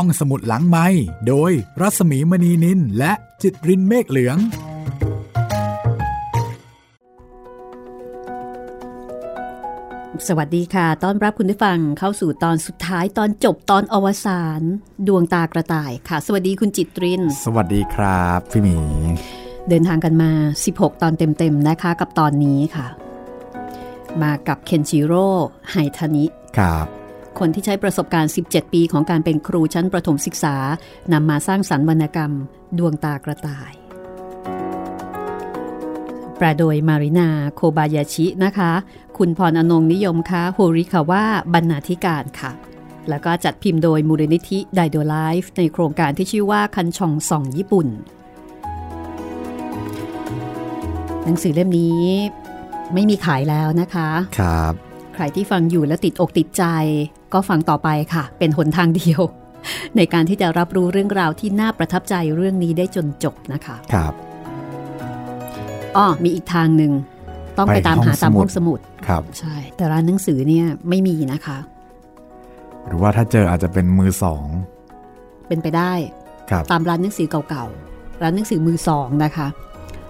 ห้องสมุดหลังไม้โดยรัสมีมณีนินและจิตรินเมฆเหลือง สวัสดีค่ะ ต้อนรับคุณผู้ฟังเข้าสู่ตอนสุดท้ายตอนจบตอนอวสานดวงตากระต่ายค่ะ สวัสดีคุณจิตริน สวัสดีครับพี่หมี เดินทางกันมา 16 ตอนเต็มๆนะคะ กับตอนนี้ค่ะ มากับเคนจิโร่ไฮทานิ ครับ คนที่ใช้ประสบการณ์ 17 ปีของการเป็นครูชั้นประถมศึกษานำมาสร้างสรรค์วรรณกรรม ดวงตากระต่าย แปลโดยมารินาโคบายาชินะคะ คุณพรอนงนิยมคะโฮริคาว่าบรรณาธิการค่ะ แล้วก็จัดพิมพ์โดยมูลนิธิไดโดไลฟ์ในโครงการที่ชื่อว่าคันชองส่องญี่ปุ่น หนังสือเล่มนี้ไม่มีขายแล้วนะคะ ครับ ใครที่ฟังอยู่แล้วติดอกติดใจ ก็ฟังต่อไปค่ะ เป็นหนทางเดียว ในการที่จะรับรู้เรื่องราวที่น่าประทับใจเรื่องนี้ได้จนจบนะคะ ครับอ้อมีอีกทางหนึ่งต้องไปไปตามหาห้องสตามมุดห้องสมุดครับ ใช่ แต่ร้านหนังสือเนี่ยไม่มีนะคะ หรือว่าถ้าเจออาจจะเป็นมือสอง เป็นไปได้ครับตามร้านหนังสือเก่าๆร้านหนังสือมือสองนะคะ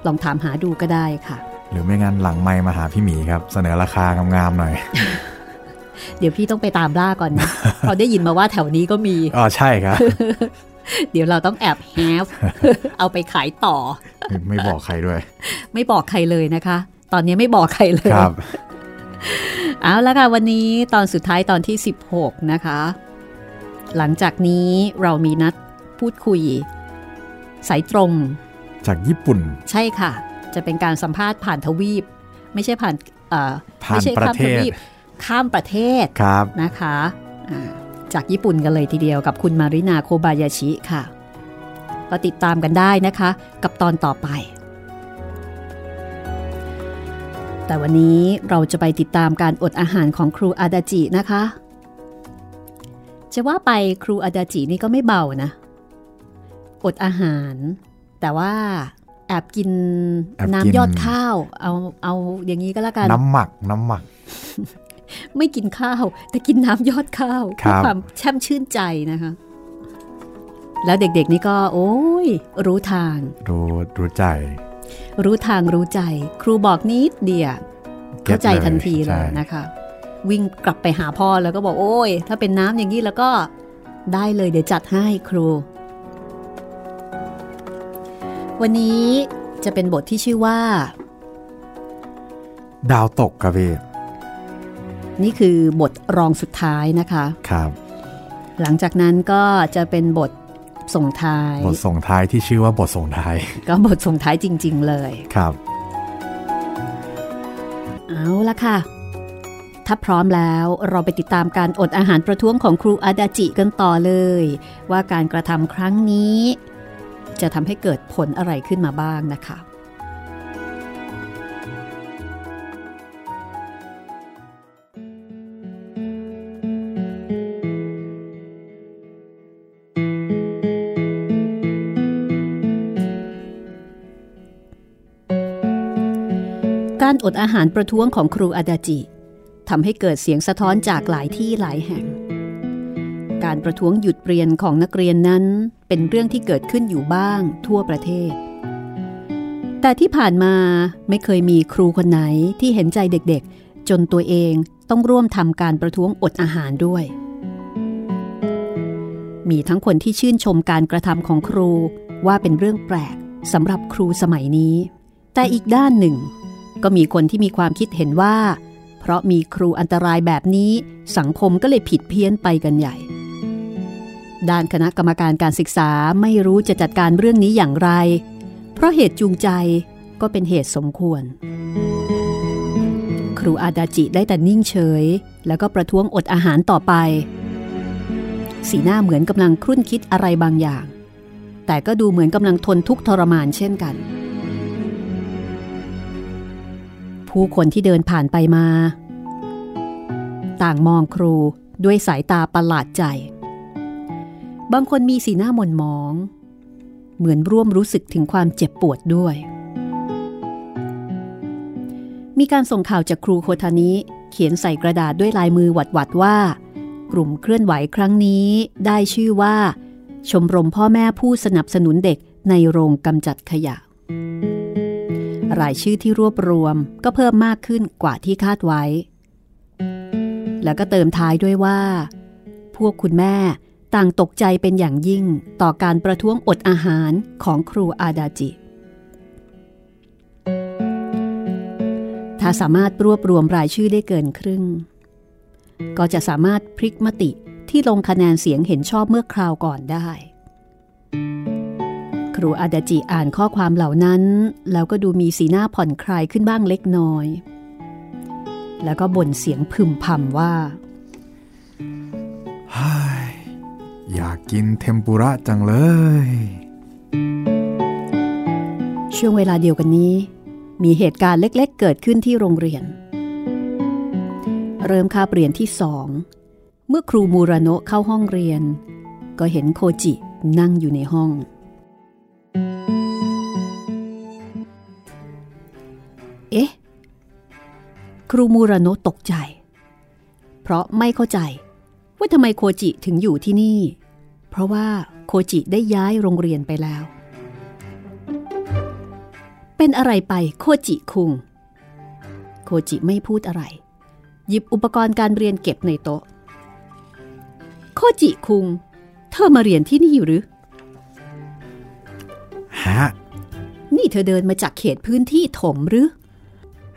ลองถามหาดูก็ได้ค่ะ หรือไม่งั้นหลังไมค์มาหาพี่หมีครับ เสนอราคางามๆหน่อย เดี๋ยวพี่ต้องไปตามล่าก่อนนะเพราะได้ยินมาว่าแถวนี้ก็มีอ๋อใช่ครับเดี๋ยวเราต้องแอบแฮฟเอาไปขายต่อไม่ไม่บอกใครด้วย ไม่บอกใครเลยนะคะ ตอนนี้ไม่บอกใครเลยครับ เอาละค่ะวันนี้ตอนสุดท้ายตอนที่ 16 นะคะ หลังจากนี้เรามีนัดพูดคุย สายตรง จากญี่ปุ่น ใช่ค่ะ จะเป็นการสัมภาษณ์ผ่านทวีป ไม่ใช่ผ่านเอ่อผ่านไม่ใช่ประข้ามเททศวีปข้ามประเทศครับนะคะอ่าจากญี่ปุ่นกันเลยทีเดียวกับคุณมารินาโคบายาชิค่ะ ก็ติดตามกันได้นะคะ กับตอนต่อไป แต่วันนี้เราจะไปติดตามการอดอาหารของครูอาดาจินะคะ จะว่าไปครูอาดาจินี่ก็ไม่เบานะ อดอาหาร แต่ว่า แอบกินแอบกินน้ำยอดข้าว เอาเอาอย่างนี้ก็แล้วกัน น้ำหมักน้ำหมัก ไม่กินข้าว แต่กินน้ำยอดข้าวครัเพื่อบความแช่มชื่นใจนะคะ แล้วเด็กๆนี่ก็ โอ้ย รู้ทาง รู้รู้ใจ รู้ทางรู้ใจ ครูบอกนิดเดียวเก็เข้าตใจเลยทันทีเลใช่ยนะคะ วิ่งกลับไปหาพ่อแล้วก็บอกโอ้ย ถ้าเป็นน้ำอย่างนี้แล้วก็ได้เลยเดี๋ยวจัดให้ครู วันนี้จะเป็นบทที่ชื่อว่า ดาวตกครับพี่นี่คือบทรองสุดท้ายนะคะครับ หลังจากนั้นก็จะเป็นบทส่งท้าย บทส่งท้ายที่ชื่อว่าบทส่งท้าย ก็บทส่งท้ายจริง ๆ เลยครับ เอาละค่ะ ถ้าพร้อมแล้วเราไปติดตามการอดอาหารประท้วงของครูอาดาจิกันต่อเลย ว่าการกระทำครั้งนี้ จะทำให้เกิดผลอะไรขึ้นมาบ้างนะคะ การอดอาหารประท้วงของครูอาดาจิทำให้เกิดเสียงสะท้อนจากหลายที่หลายแห่ง การประท้วงหยุดเรียนของนักเรียนนั้น เป็นเรื่องที่เกิดขึ้นอยู่บ้างทั่วประเทศ แต่ที่ผ่านมาไม่เคยมีครูคนไหนที่เห็นใจเด็กๆ จนตัวเองต้องร่วมทำการประท้วงอดอาหารด้วย มีทั้งคนที่ชื่นชมการกระทำของครูว่าเป็นเรื่องแปลกสำหรับครูสมัยนี้ แต่อีกด้านหนึ่ง ก็มีคนที่มีความคิดเห็นว่า เพราะมีครูอันตรายแบบนี้สังคมก็เลยผิดเพี้ยนไปกันใหญ่ ด้านคณะกรรมการการศึกษาไม่รู้จะจัดการเรื่องนี้อย่างไร เพราะเหตุจูงใจก็เป็นเหตุสมควร ครูอาดาจิได้แต่นิ่งเฉย แล้วก็ประท้วงอดอาหารต่อไป สีหน้าเหมือนกำลังครุ่นคิดอะไรบางอย่าง แต่ก็ดูเหมือนกำลังทนทุกทรมานเช่นกัน ผู้คนที่เดินผ่านไปมา ต่างมองครูด้วยสายตาประหลาดใจ บางคนมีสีหน้าหม่นหมอง เหมือนร่วมรู้สึกถึงความเจ็บปวดด้วย มีการส่งข่าวจากครูโคทานิเขียนใส่กระดาษด้วยลายมือหวัดๆว่า กลุ่มเคลื่อนไหวครั้งนี้ได้ชื่อว่า ชมรมพ่อแม่ผู้สนับสนุนเด็กในโรงกำจัดขยะ รายชื่อที่รวบรวมก็เพิ่มมากขึ้นกว่าที่คาดไว้ แล้วก็เติมท้ายด้วยว่า พวกคุณแม่ ต่างตกใจเป็นอย่างยิ่งต่อการประท้วงอดอาหารของครูอาดาจิ ถ้าสามารถรวบรวมรายชื่อได้เกินครึ่ง ก็จะสามารถพลิกมติที่ลงคะแนนเสียงเห็นชอบเมื่อคราวก่อนได้ ครูอาดาจิอ่านข้อความเหล่านั้น แล้วก็ดูมีสีหน้าผ่อนคลายขึ้นบ้างเล็กน้อย แล้วก็บ่นเสียงพึมพำว่า อยากกินเทมปุระจังเลย ช่วงเวลาเดียวกันนี้ มีเหตุการณ์เล็กๆ เกิดขึ้นที่โรงเรียน เริ่มคาบเรียนที่สองเมื่อครูมูราโนะเข้าห้องเรียน ก็เห็นโคจินั่งอยู่ในห้อง เอ๊ะ ครูมูราโนะตกใจ เพราะไม่เข้าใจ ว่าทำไมโคจิถึงอยู่ที่นี่ เพราะว่าโคจิได้ย้ายโรงเรียนไปแล้ว เป็นอะไรไปโคจิคุง โคจิไม่พูดอะไร หยิบอุปกรณ์การเรียนเก็บในโต๊ะ โคจิคุง เธอมาเรียนที่นี่อยู่หรือ ฮะ นี่เธอเดินมาจากเขตพื้นที่ถมหรือ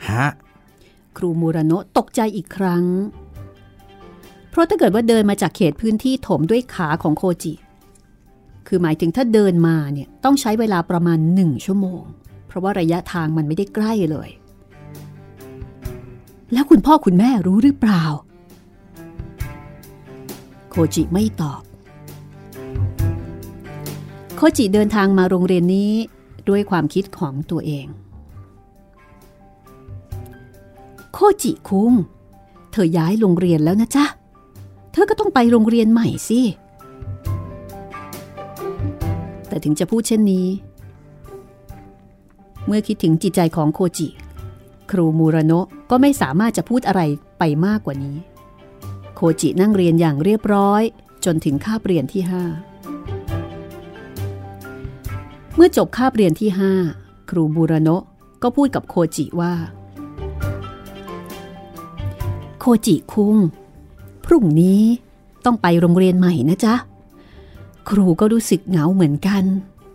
ฮะ ครูมูราโนะตกใจอีกครั้ง เพราะถ้าเกิดว่าเดินมาจากเขตพื้นที่ถมด้วยขาของโคจิ คือหมายถึงถ้าเดินมาเนี่ยต้องใช้เวลาประมาณหนึ่งชั่วโมง เพราะว่าระยะทางมันไม่ได้ใกล้เลย แล้วคุณพ่อคุณแม่รู้หรือเปล่า โคจิไม่ตอบ โคจิเดินทางมาโรงเรียนนี้ด้วยความคิดของตัวเอง โคจิคุง เธอย้ายโรงเรียนแล้วนะจ๊ะ เธอก็ต้องไปโรงเรียนใหม่สิ แต่ถึงจะพูดเช่นนี้ เมื่อคิดถึงจิตใจของโคจิ ครูมูราโนะก็ไม่สามารถจะพูดอะไรไปมากกว่านี้ โคจินั่งเรียนอย่างเรียบร้อย จนถึงคาบเรียนที่ห้าเมื่อจบคาบเรียนที่ห้าครูมูราโนะก็พูดกับโคจิว่า โคจิคุง รุ่งนี้ต้องไปโรงเรียนใหม่นะจ๊ะ ครูก็รู้สึกเหงาเหมือนกัน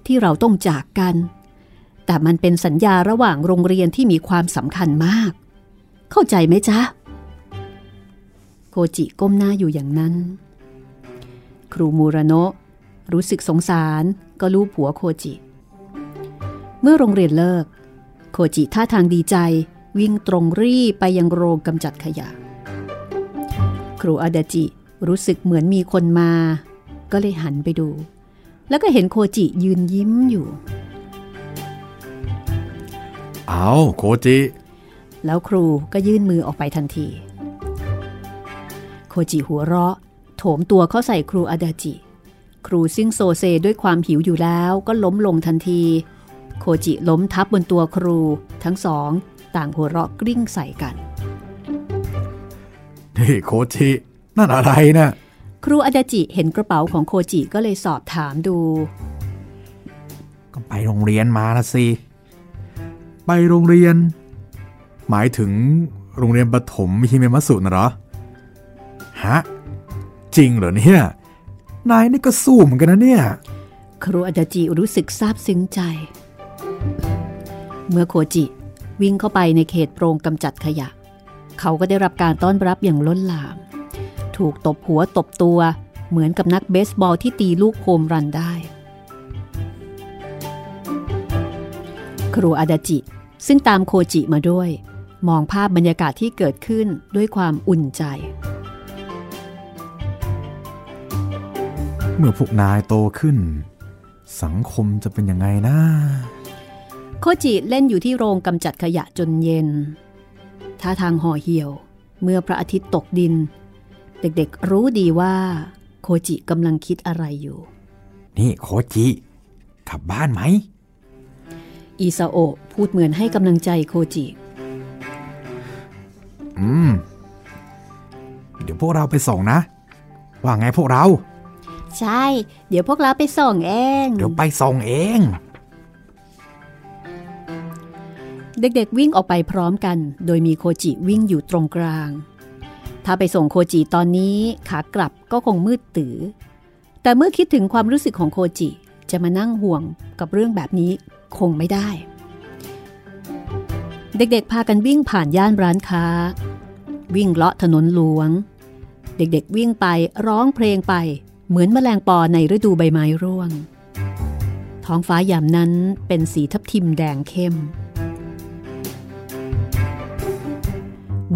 ที่เราต้องจากกัน แต่มันเป็นสัญญาระหว่างโรงเรียนที่มีความสำคัญมาก เข้าใจไหมจ๊ะ โคจิก้มหน้าอยู่อย่างนั้น ครูมูราโนะรู้สึกสงสารก็ลูบหัวโคจิ เมื่อโรงเรียนเลิก โคจิท่าทางดีใจวิ่งตรงรีไปยังโรงกำจัดขยะ ครูอาดาจิ รู้สึกเหมือนมีคนมา ก็เลยหันไปดู แล้วก็เห็นโคจิยืนยิ้มอยู่ เอาโคจิ แล้วครูก็ยื่นมือออกไปทันที โคจิหัวเราะ โถมตัวเข้าใส่ครูอาดาจิ ครูซึ่งโซเซด้วยความหิวอยู่แล้วก็ล้มลงทันที โคจิล้มทับบนตัวครู ทั้งสอง ต่างหัวเราะกริ้งใส่กัน นี่โคจินั่นอะไรนะ ครูอาดาจิเห็นกระเป๋าของโคจิก็เลยสอบถามดู ก็ไปโรงเรียนมาละสิ ไปโรงเรียน หมายถึงโรงเรียนประถมฮิเมมัสุนะเหรอ ฮะ จริงเหรอเนี่ย นายนี่ก็สู้เหมือนกันนะเนี่ย ครูอาดาจิรู้สึกซาบซึ้งใจ เมื่อโคจิวิ่งเข้าไปในเขตโปรงกำจัดขยะ เขาก็ได้รับการต้อนรับอย่างล้นหลาม ถูกตบหัวตบตัวเหมือนกับนักเบสบอลที่ตีลูกโฮมรันได้ ครูอาดาจิ ซึ่งตามโคจิมาด้วย มองภาพบรรยากาศที่เกิดขึ้นด้วยความอุ่นใจ เมื่อพวกนายโตขึ้น สังคมจะเป็นยังไงนะโคจิเล่นอยู่ที่โรงกำจัดขยะจนเย็น ท่าทางห่อเหี่ยว เมื่อพระอาทิตย์ตกดิน เด็กๆรู้ดีว่า โคจิกำลังคิดอะไรอยู่ นี่โคจิกลับบ้านไหม อิซาโอะพูดเหมือนให้กำลังใจโคจิ อืม เดี๋ยวพวกเราไปส่งนะ ว่าไงพวกเรา ใช่ เดี๋ยวพวกเราไปส่งเอง เดี๋ยวไปส่งเอง เด็กๆวิ่งออกไปพร้อมกัน โดยมีโคจิวิ่งอยู่ตรงกลาง ถ้าไปส่งโคจิตอนนี้ขากลับก็คงมืดตื้อแต่เมื่อคิดถึงความรู้สึกของโคจิจะมานั่งห่วงกับเรื่องแบบนี้คงไม่ได้ เด็กๆพากันวิ่งผ่านย่านร้านค้า วิ่งเลาะถนนหลวง เด็กๆวิ่งไปร้องเพลงไป เหมือนแมลงปอในฤดูใบไม้ร่วง ท้องฟ้ายามนั้นเป็นสีทับทิมแดงเข้ม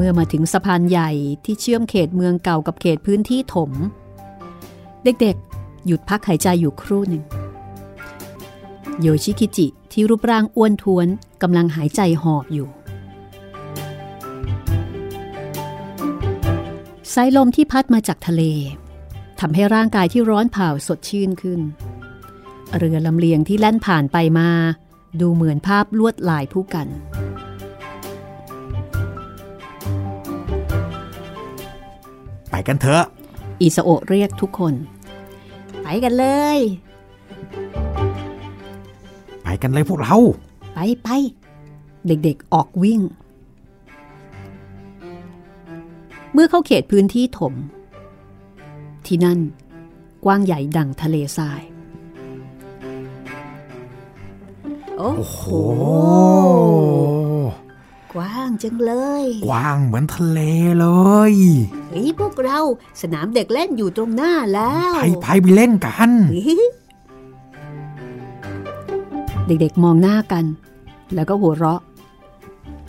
เมื่อมาถึงสะพานใหญ่ที่เชื่อมเขตเมืองเก่ากับเขตพื้นที่ถม เด็กๆ หยุดพักหายใจอยู่ครู่หนึ่ง โยชิคิจิที่รูปร่างอ้วนท้วนกำลังหายใจหอบอยู่สายลมที่พัดมาจากทะเลทำให้ร่างกายที่ร้อนเผาสดชื่นขึ้น เรือลำเลียงที่แล่นผ่านไปมา ดูเหมือนภาพลวดลายผู้กัน ไปกันเถอะ อิสโอะเรียกทุกคน ไปกันเลย ไปกันเลยพวกเรา ไปไปเด็กๆออกวิ่ง เมื่อเข้าเขตพื้นที่ถม ที่นั่นกว้างใหญ่ดังทะเลทราย โอ้โอ้โห กว้างจังเลย กว้างเหมือนทะเลเลยเฮ้ยพวกเราสนามเด็กเล่นอยู่ตรงหน้าแล้วไปไปไปเล่นกัน เด็กๆมองหน้ากัน แล้วก็หัวเราะ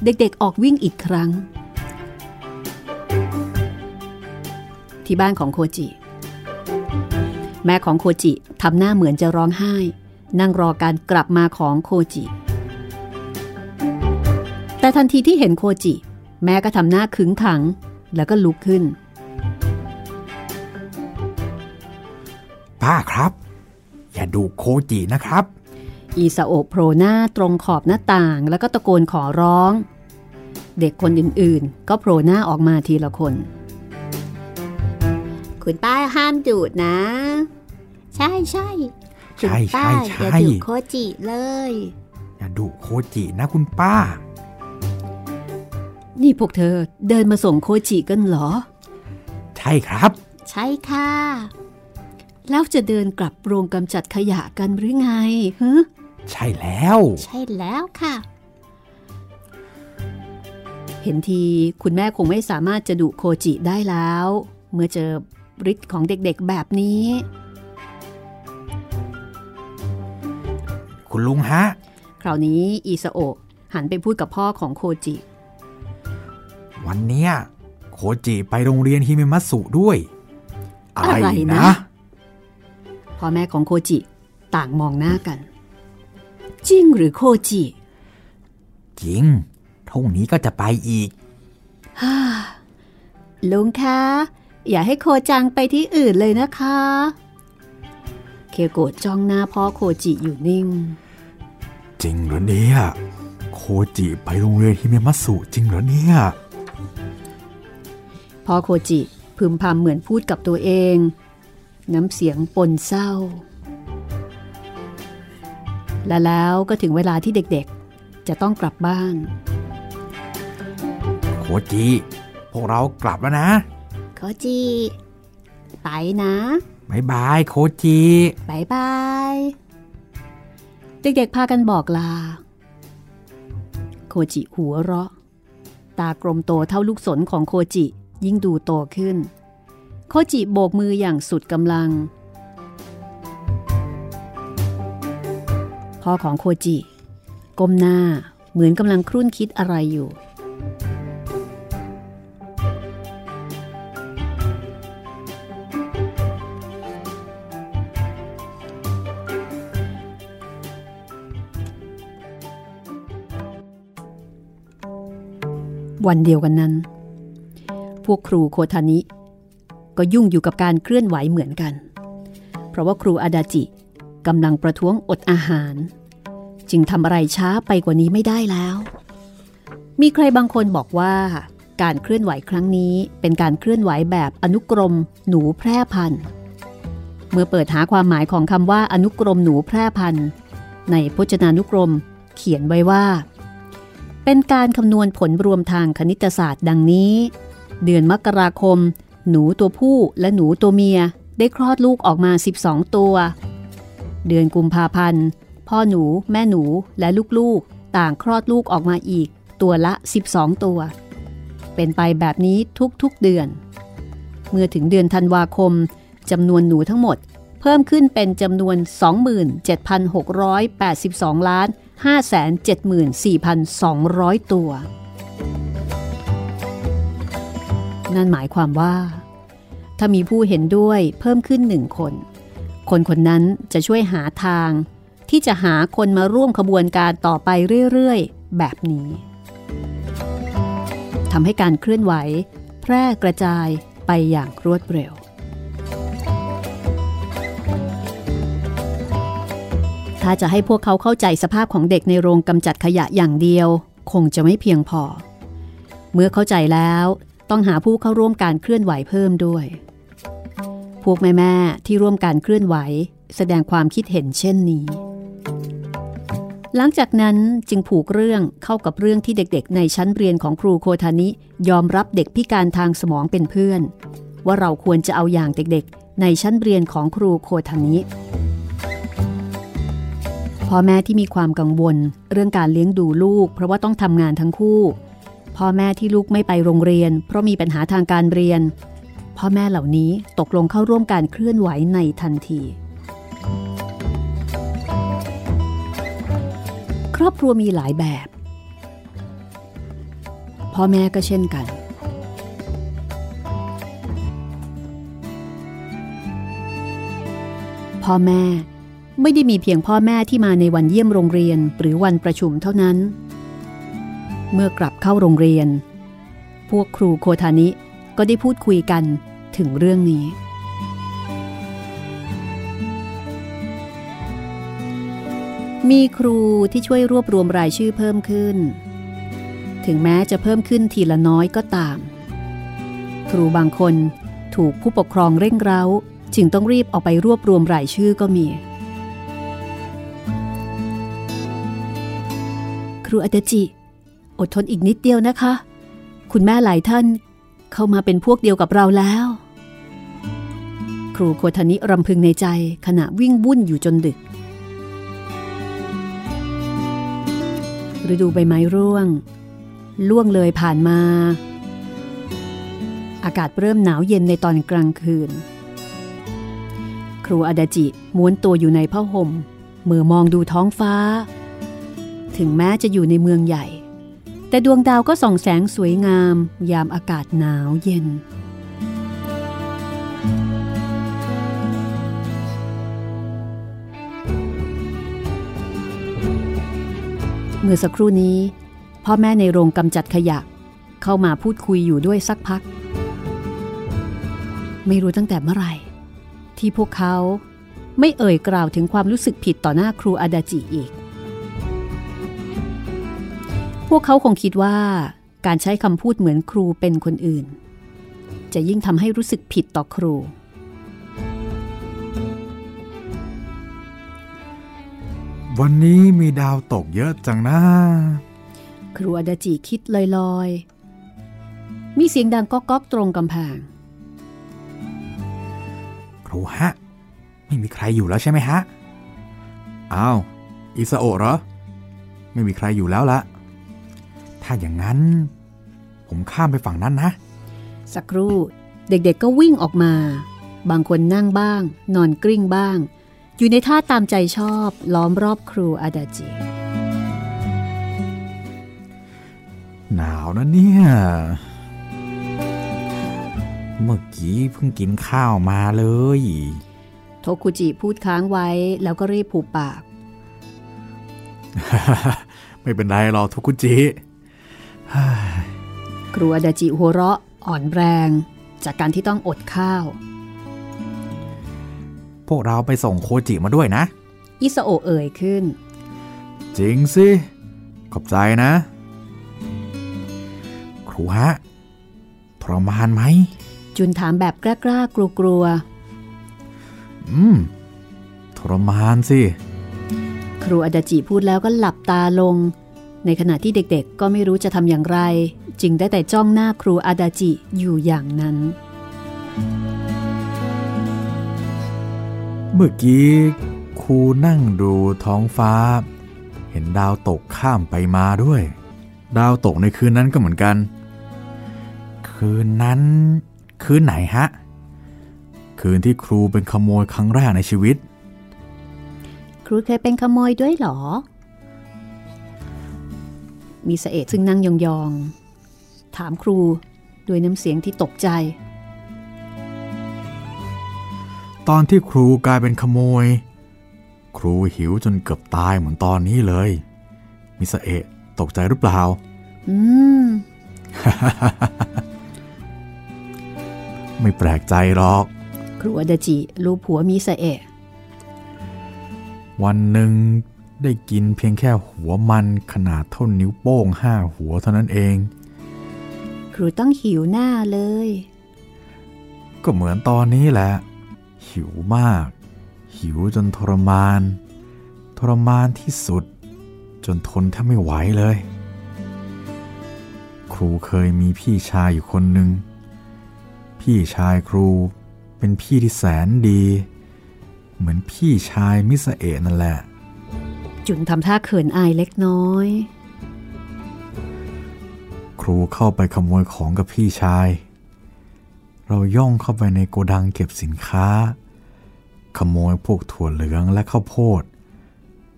เด็กๆออกวิ่งอีกครั้ง ที่บ้านของโคจิ แม่ของโคจิทำหน้าเหมือนจะร้องไห้ นั่งรอการกลับมาของโคจิ แต่ทันทีที่เห็นโคจิ แม่ก็ทำหน้าขึงขัง แล้วก็ลุกขึ้น ป้าครับ อย่าดูโคจินะครับ อีซาโอะโผล่หน้าตรงขอบหน้าต่างแล้วก็ตะโกนขอร้อง เด็กคนอื่นๆ ก็โผล่หน้าออกมาทีละคน คุณป้าห้ามดูดนะ ใช่ใช่ใช่ใช่ใช่อย่าดูโคจิเลย อย่าดูโคจินะคุณป้า นี่พวกเธอเดินมาส่งโคจิกันเหรอ ใช่ครับ ใช่ค่ะ แล้วจะเดินกลับโรงกำจัดขยะกันหรือไงฮะใช่แล้ว ใช่แล้วค่ะ เห็นทีคุณแม่คงไม่สามารถจะดุโคจิได้แล้ว เมื่อเจอฤทธิ์ของเด็กๆแบบนี้ คุณลุงฮะ คราวนี้อิซาโอะหันไปพูดกับพ่อของโคจิ วันเนี้ยโคจิไปโรงเรียนฮิเมมัตสุด้วย อะไรนะ พ่อแม่ของโคจิต่างมองหน้ากัน จริงหรือโคจิ จริงพรุ่งนี้ก็จะไปอีกฮ่าลุงคะ อย่าให้โคจังไปที่อื่นเลยนะคะ เคโกะจ้องหน้าพ่อโคจิอยู่นิ่ง จริงเหรอเนี่ย โคจิไปโรงเรียนฮิเมมัตสุจริงเหรอเนี่ย พ่อโคจิพึมพำเหมือนพูดกับตัวเอง น้ำเสียงปนเศร้า และแล้วก็ถึงเวลาที่เด็กๆ จะต้องกลับบ้าน โคจิ พวกเรากลับแล้วนะ โคจิไปนะบายบายโคจิบายบาย เด็กๆพากันบอกลา โคจิหัวเราะ ตากลมโตเท่าลูกศรของโคจิ ยิ่งดูโตขึ้น โคจิโบกมืออย่างสุดกำลัง พ่อของโคจิ ก้มหน้าเหมือนกำลังครุ่นคิดอะไรอยู่ วันเดียวกันนั้น วกครูโคทานิ ก็ยุ่งอยู่กับการเคลื่อนไหวเหมือนกัน เพราะว่าครูอาดาจิกำลังประท้วงอดอาหาร จึงทำอะไรช้าไปกว่านี้ไม่ได้แล้ว มีใครบางคนบอกว่า การเคลื่อนไหวครั้งนี้เป็นการเคลื่อนไหวแบบอนุกรมหนูแพร่พันธุ์ เมื่อเปิดหาความหมายของคำว่าอนุกรมหนูแพร่พันธุ์ ในพจนานุกรมเขียนไว้ว่า เป็นการคำนวณผลรวมทางคณิตศาสตร์ดังนี้ เดือนมกราคม หนูตัวผู้และหนูตัวเมียได้คลอดลูกออกมา 12 ตัว เดือนกุมภาพันธ์ พ่อหนูแม่หนูและลูกๆ ต่างคลอดลูกออกมาอีก ตัวละ 12 ตัว เป็นไปแบบนี้ทุกๆเดือน เมื่อถึงเดือนธันวาคมจำนวนหนูทั้งหมด เพิ่มขึ้นเป็นจำนวน 27,682 ล้าน574,200 ตัว นั่นหมายความว่า ถ้ามีผู้เห็นด้วยเพิ่มขึ้นหนึ่งคน คนคนนั้นจะช่วยหาทางที่จะหาคนมาร่วมขบวนการต่อไปเรื่อยๆ แบบนี้ทำให้การเคลื่อนไหว แพร่กระจายไปอย่างรวดเร็ว ถ้าจะให้พวกเขาเข้าใจสภาพของเด็กในโรงกำจัดขยะอย่างเดียว คงจะไม่เพียงพอ เมื่อเข้าใจแล้ว ต้องหาผู้เข้าร่วมการเคลื่อนไหวเพิ่มด้วย พวกแม่ๆที่ร่วมการเคลื่อนไหว แสดงความคิดเห็นเช่นนี้ หลังจากนั้นจึงผูกเรื่องเข้ากับเรื่องที่เด็กๆ ในชั้นเรียนของครูโคทานิยอมรับเด็กพิการทางสมองเป็นเพื่อน ว่าเราควรจะเอาอย่างเด็กๆ ในชั้นเรียนของครูโคทานิพ่อแม่ที่มีความกังวล เรื่องการเลี้ยงดูลูก เพราะว่าต้องทำงานทั้งคู่ พ่อแม่ที่ลูกไม่ไปโรงเรียน เพราะมีปัญหาทางการเรียน พ่อแม่เหล่านี้ตกลงเข้าร่วมการเคลื่อนไหวในทันที ครอบครัวมีหลายแบบ พ่อแม่ก็เช่นกัน พ่อแม่ไม่ได้มีเพียงพ่อแม่ที่มาในวันเยี่ยมโรงเรียนหรือวันประชุมเท่านั้น เมื่อกลับเข้าโรงเรียน พวกครูโคทานิก็ได้พูดคุยกันถึงเรื่องนี้ มีครูที่ช่วยรวบรวมรายชื่อเพิ่มขึ้น ถึงแม้จะเพิ่มขึ้นทีละน้อยก็ตาม ครูบางคนถูกผู้ปกครองเร่งเร้า จึงต้องรีบออกไปรวบรวมรายชื่อก็มี ครูอัตจิ อดทนอีกนิดเดียวนะคะ คุณแม่หลายท่านเข้ามาเป็นพวกเดียวกับเราแล้ว ครูโคทานิรำพึงในใจขณะวิ่งวุ่นอยู่จนดึก ฤดูใบไม้ร่วง ล่วงเลยผ่านมา อากาศเริ่มหนาวเย็นในตอนกลางคืน ครูอาดาจิม้วนตัวอยู่ในผ้าห่มมือมองดูท้องฟ้า ถึงแม้จะอยู่ในเมืองใหญ่ แต่ดวงดาวก็ส่องแสงสวยงาม ยามอากาศหนาวเย็น เมื่อสักครู่นี้ พ่อแม่ในโรงกำจัดขยะ เข้ามาพูดคุยอยู่ด้วยสักพัก ไม่รู้ตั้งแต่เมื่อไหร่ ที่พวกเขาไม่เอ่ยกล่าวถึงความรู้สึกผิดต่อหน้าครูอาดาจิอีก พวกเขาคงคิดว่าการใช้คำพูดเหมือนครูเป็นคนอื่น จะยิ่งทำให้รู้สึกผิดต่อครู วันนี้มีดาวตกเยอะจังนะ ครูอาดาจิคิดลอยๆ มีเสียงดังก๊อกๆตรงกำแพงครูฮะ ไม่มีใครอยู่แล้วใช่ไหมฮะ อ้าว อิซาโอะเหรอ ไม่มีใครอยู่แล้วละ ถ้าอย่างนั้น ผมข้ามไปฝั่งนั้นนะ สักครู่เด็กๆก็วิ่งออกมา บางคนนั่งบ้าง นอนกลิ้งบ้าง อยู่ในท่าตามใจชอบล้อมรอบครูอาดาจิ หนาวนะเนี่ย เมื่อกี้เพิ่งกินข้าวมาเลย โทคุจิพูดค้างไว้แล้วก็รีบผูกปาก ไม่เป็นไรหรอกทุกุจิ ครูอาดาจิหัวเราะอ่อนแรง จากการที่ต้องอดข้าว พวกเราไปส่งโคจิมาด้วยนะ อิสโอะเอ่ยขึ้น จริงสิ ขอบใจนะ ครูฮะรมานไหม จุนถามแบบกล้าๆกลัว อืมทรมานสิๆครูอาดาจิพูดแล้วก็หลับตาลง ในขณะที่เด็กๆ ก็ไม่รู้จะทำอย่างไร จึงได้แต่จ้องหน้าครูอาดาจิอยู่อย่างนั้น เมื่อกี้ครูนั่งดูท้องฟ้า เห็นดาวตกข้ามไปมาด้วย ดาวตกในคืนนั้นก็เหมือนกัน คืนนั้น คืนไหนฮะ คืนที่ครูเป็นขโมยครั้งแรกในชีวิต ครูเคยเป็นขโมยด้วยเหรอ มีสเอะซึ่งนั่งยองๆ ถามครูด้วยน้ำเสียงที่ตกใจ ตอนที่ครูกลายเป็นขโมย ครูหิวจนเกือบตายเหมือนตอนนี้เลย มิสเอะตกใจหรือเปล่า อืม ไม่แปลกใจหรอก ครูอาดาจิรูปหัวมีสเอะวันหนึ่ง ได้กินเพียงแค่หัวมันขนาดเท่านิ้วโป้งห้าหัวเท่านั้นเอง ครูต้องหิวหน้าเลย ก็เหมือนตอนนี้แหละ หิวมาก หิวจนทรมาน ทรมานที่สุด จนทนแทบไม่ไหวเลย ครูเคยมีพี่ชายอยู่คนหนึ่ง พี่ชายครูเป็นพี่ที่แสนดี เหมือนพี่ชายมิสเอะนั่นแหละ จุนทำท่าเขินอายเล็กน้อย ครูเข้าไปขโมยของกับพี่ชาย เราย่องเข้าไปในโกดังเก็บสินค้า ขโมยพวกถั่วเหลืองและข้าวโพด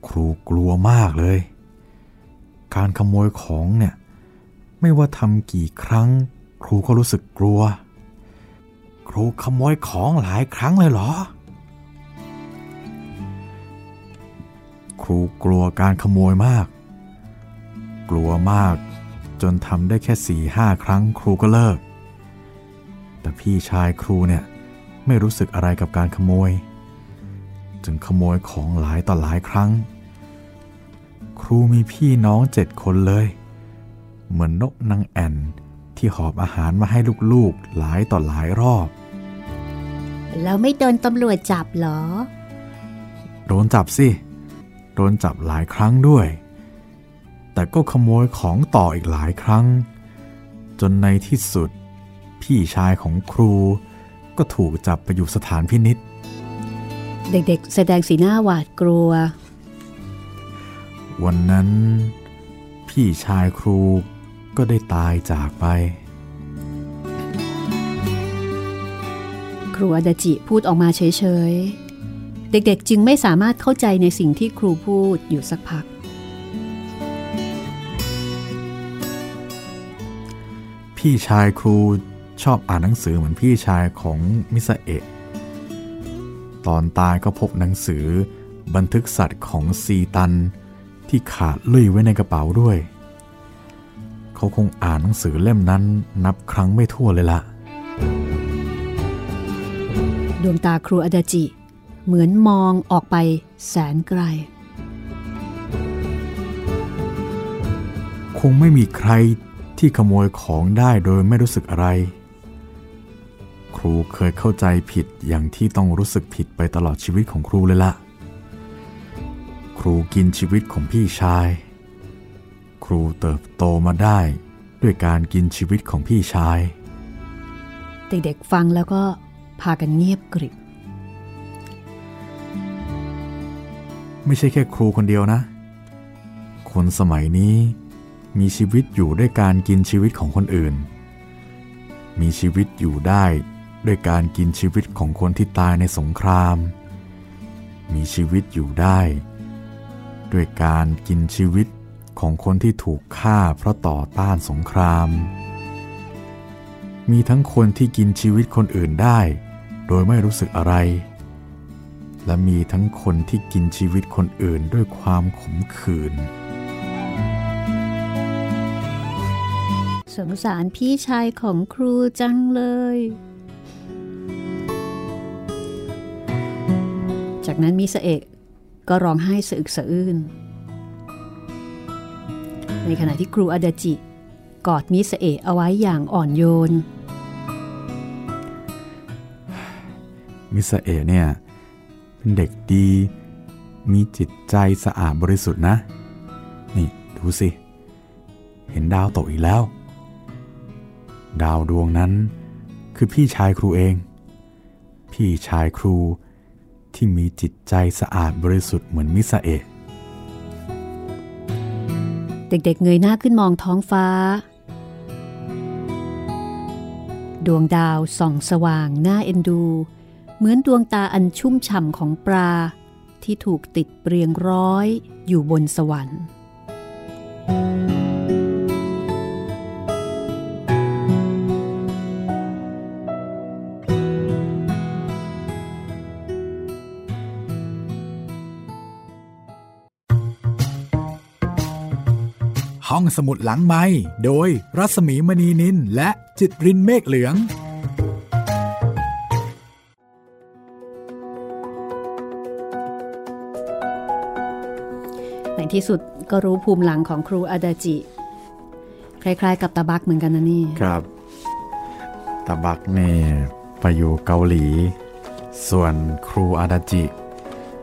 ครูกลัวมากเลย การขโมยของเนี่ยไม่ว่าทำกี่ครั้ง ครูก็รู้สึกกลัว ครูขโมยของหลายครั้งเลยเหรอ รูกลัวการขโมยมาก กลัวมากจนทำได้แค่สี่ห้าครั้งครูก็เลิก แต่พี่ชายครูเนี่ยไม่รู้สึกอะไรกับการขโมย จึงขโมยของหลายต่อหลายครั้ง ครูมีพี่น้องเจ็ดคนเลย เหมือนนกนางแอ่นที่หอบอาหารมาให้ลูกๆหลายต่อหลายรอบ แล้วไม่โดนตำรวจจับเหรอ โดนจับสิ โดนจับหลายครั้งด้วย แต่ก็ขโมยของต่ออีกหลายครั้ง จนในที่สุด พี่ชายของครูก็ถูกจับไปอยู่สถานพินิษเด็กๆ แสดงสีหน้าหวาดกลัว วันนั้น พี่ชายครูก็ได้ตายจากไป ครูอาดาจิพูดออกมาเฉยๆ เด็กๆจึงไม่สามารถเข้าใจในสิ่งที่ครูพูดอยู่สักพัก พี่ชายครูชอบอ่านหนังสือเหมือนพี่ชายของมิสเอะตอนตายก็พบหนังสือบันทึกสัตว์ของซีตันที่ขาดลุยไว้ในกระเป๋าด้วย เขาคงอ่านหนังสือเล่มนั้นนับครั้งไม่ทั่วเลยละดวงตาครูอาดาจิ เหมือนมองออกไปแสนไกล คงไม่มีใครที่ขโมยของได้โดยไม่รู้สึกอะไร ครูเคยเข้าใจผิดอย่างที่ต้องรู้สึกผิดไปตลอดชีวิตของครูเลยละครูกินชีวิตของพี่ชาย ครูเติบโตมาได้ด้วยการกินชีวิตของพี่ชาย เด็กๆฟังแล้วก็พากันเงียบกริบ ไม่ใช่แค่ครูคนเดียวนะ คนสมัยนี้มีชีวิตอยู่ด้วยการกินชีวิตของคนอื่น มีชีวิตอยู่ได้ด้วยการกินชีวิตของคนที่ตายในสงคราม มีชีวิตอยู่ได้ ด้วยการกินชีวิตของคนที่ถูกฆ่าเพราะต่อต้านสงคราม มีทั้งคนที่กินชีวิตคนอื่นได้ โดยไม่รู้สึกอะไร และมีทั้งคนที่กินชีวิตคนอื่นด้วยความขมขื่นสงสารพี่ชายของครูจังเลย จากนั้นมิสเอกก็ร้องไห้สะอึกสะอื้น ในขณะที่ครูอาดาจิ กอดมิสเอกเอาไว้อย่างอ่อนโยน มิสเอกเนี่ย เป็นเด็กดี มีจิตใจสะอาดบริสุทธิ์นะ นี่ดูสิ เห็นดาวตกอีกแล้ว ดาวดวงนั้นคือพี่ชายครูเอง พี่ชายครูที่มีจิตใจสะอาดบริสุทธิ์เหมือนมิสเอะเด็กๆเงยหน้าขึ้นมองท้องฟ้า ดวงดาวส่องสว่างน่าเอ็นดู เหมือนดวงตาอันชุ่มฉ่ำของปลา ที่ถูกติดเรียงร้อยอยู่บนสวรรค์ ห้องสมุดหลังไม้โดยรัสมีมณีนินและจิตรินเมฆเหลือง ที่สุดก็รู้ภูมิหลังของครูอาดาจิ คล้าย ๆ กับตาบักเหมือนกันนะนี่ ครับตาบักเนี่ยไปอยู่เกาหลี ส่วนครูอาดาจิ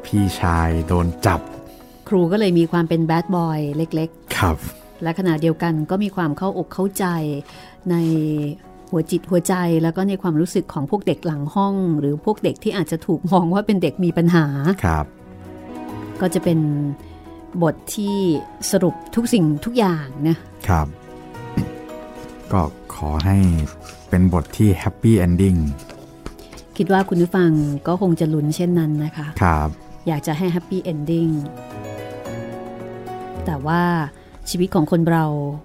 พี่ชายโดนจับ ครูก็เลยมีความเป็น bad boy เล็กๆ ครับและขณะเดียวกันก็มีความเข้าอกเข้าใจในหัวจิตหัวใจแล้วก็ในความรู้สึกของพวกเด็กหลังห้อง หรือพวกเด็กที่อาจจะถูกมองว่าเป็นเด็กมีปัญหาครับ ก็จะเป็น บทที่สรุปทุกสิ่งทุกอย่างนะครับ ก็ขอให้เป็นบทที่ happy endingคิดว่าคุณผู้ฟังก็คงจะลุ้นเช่นนั้นนะคะครับ อยากจะให้ happy ending แต่ว่าชีวิตของคนเรา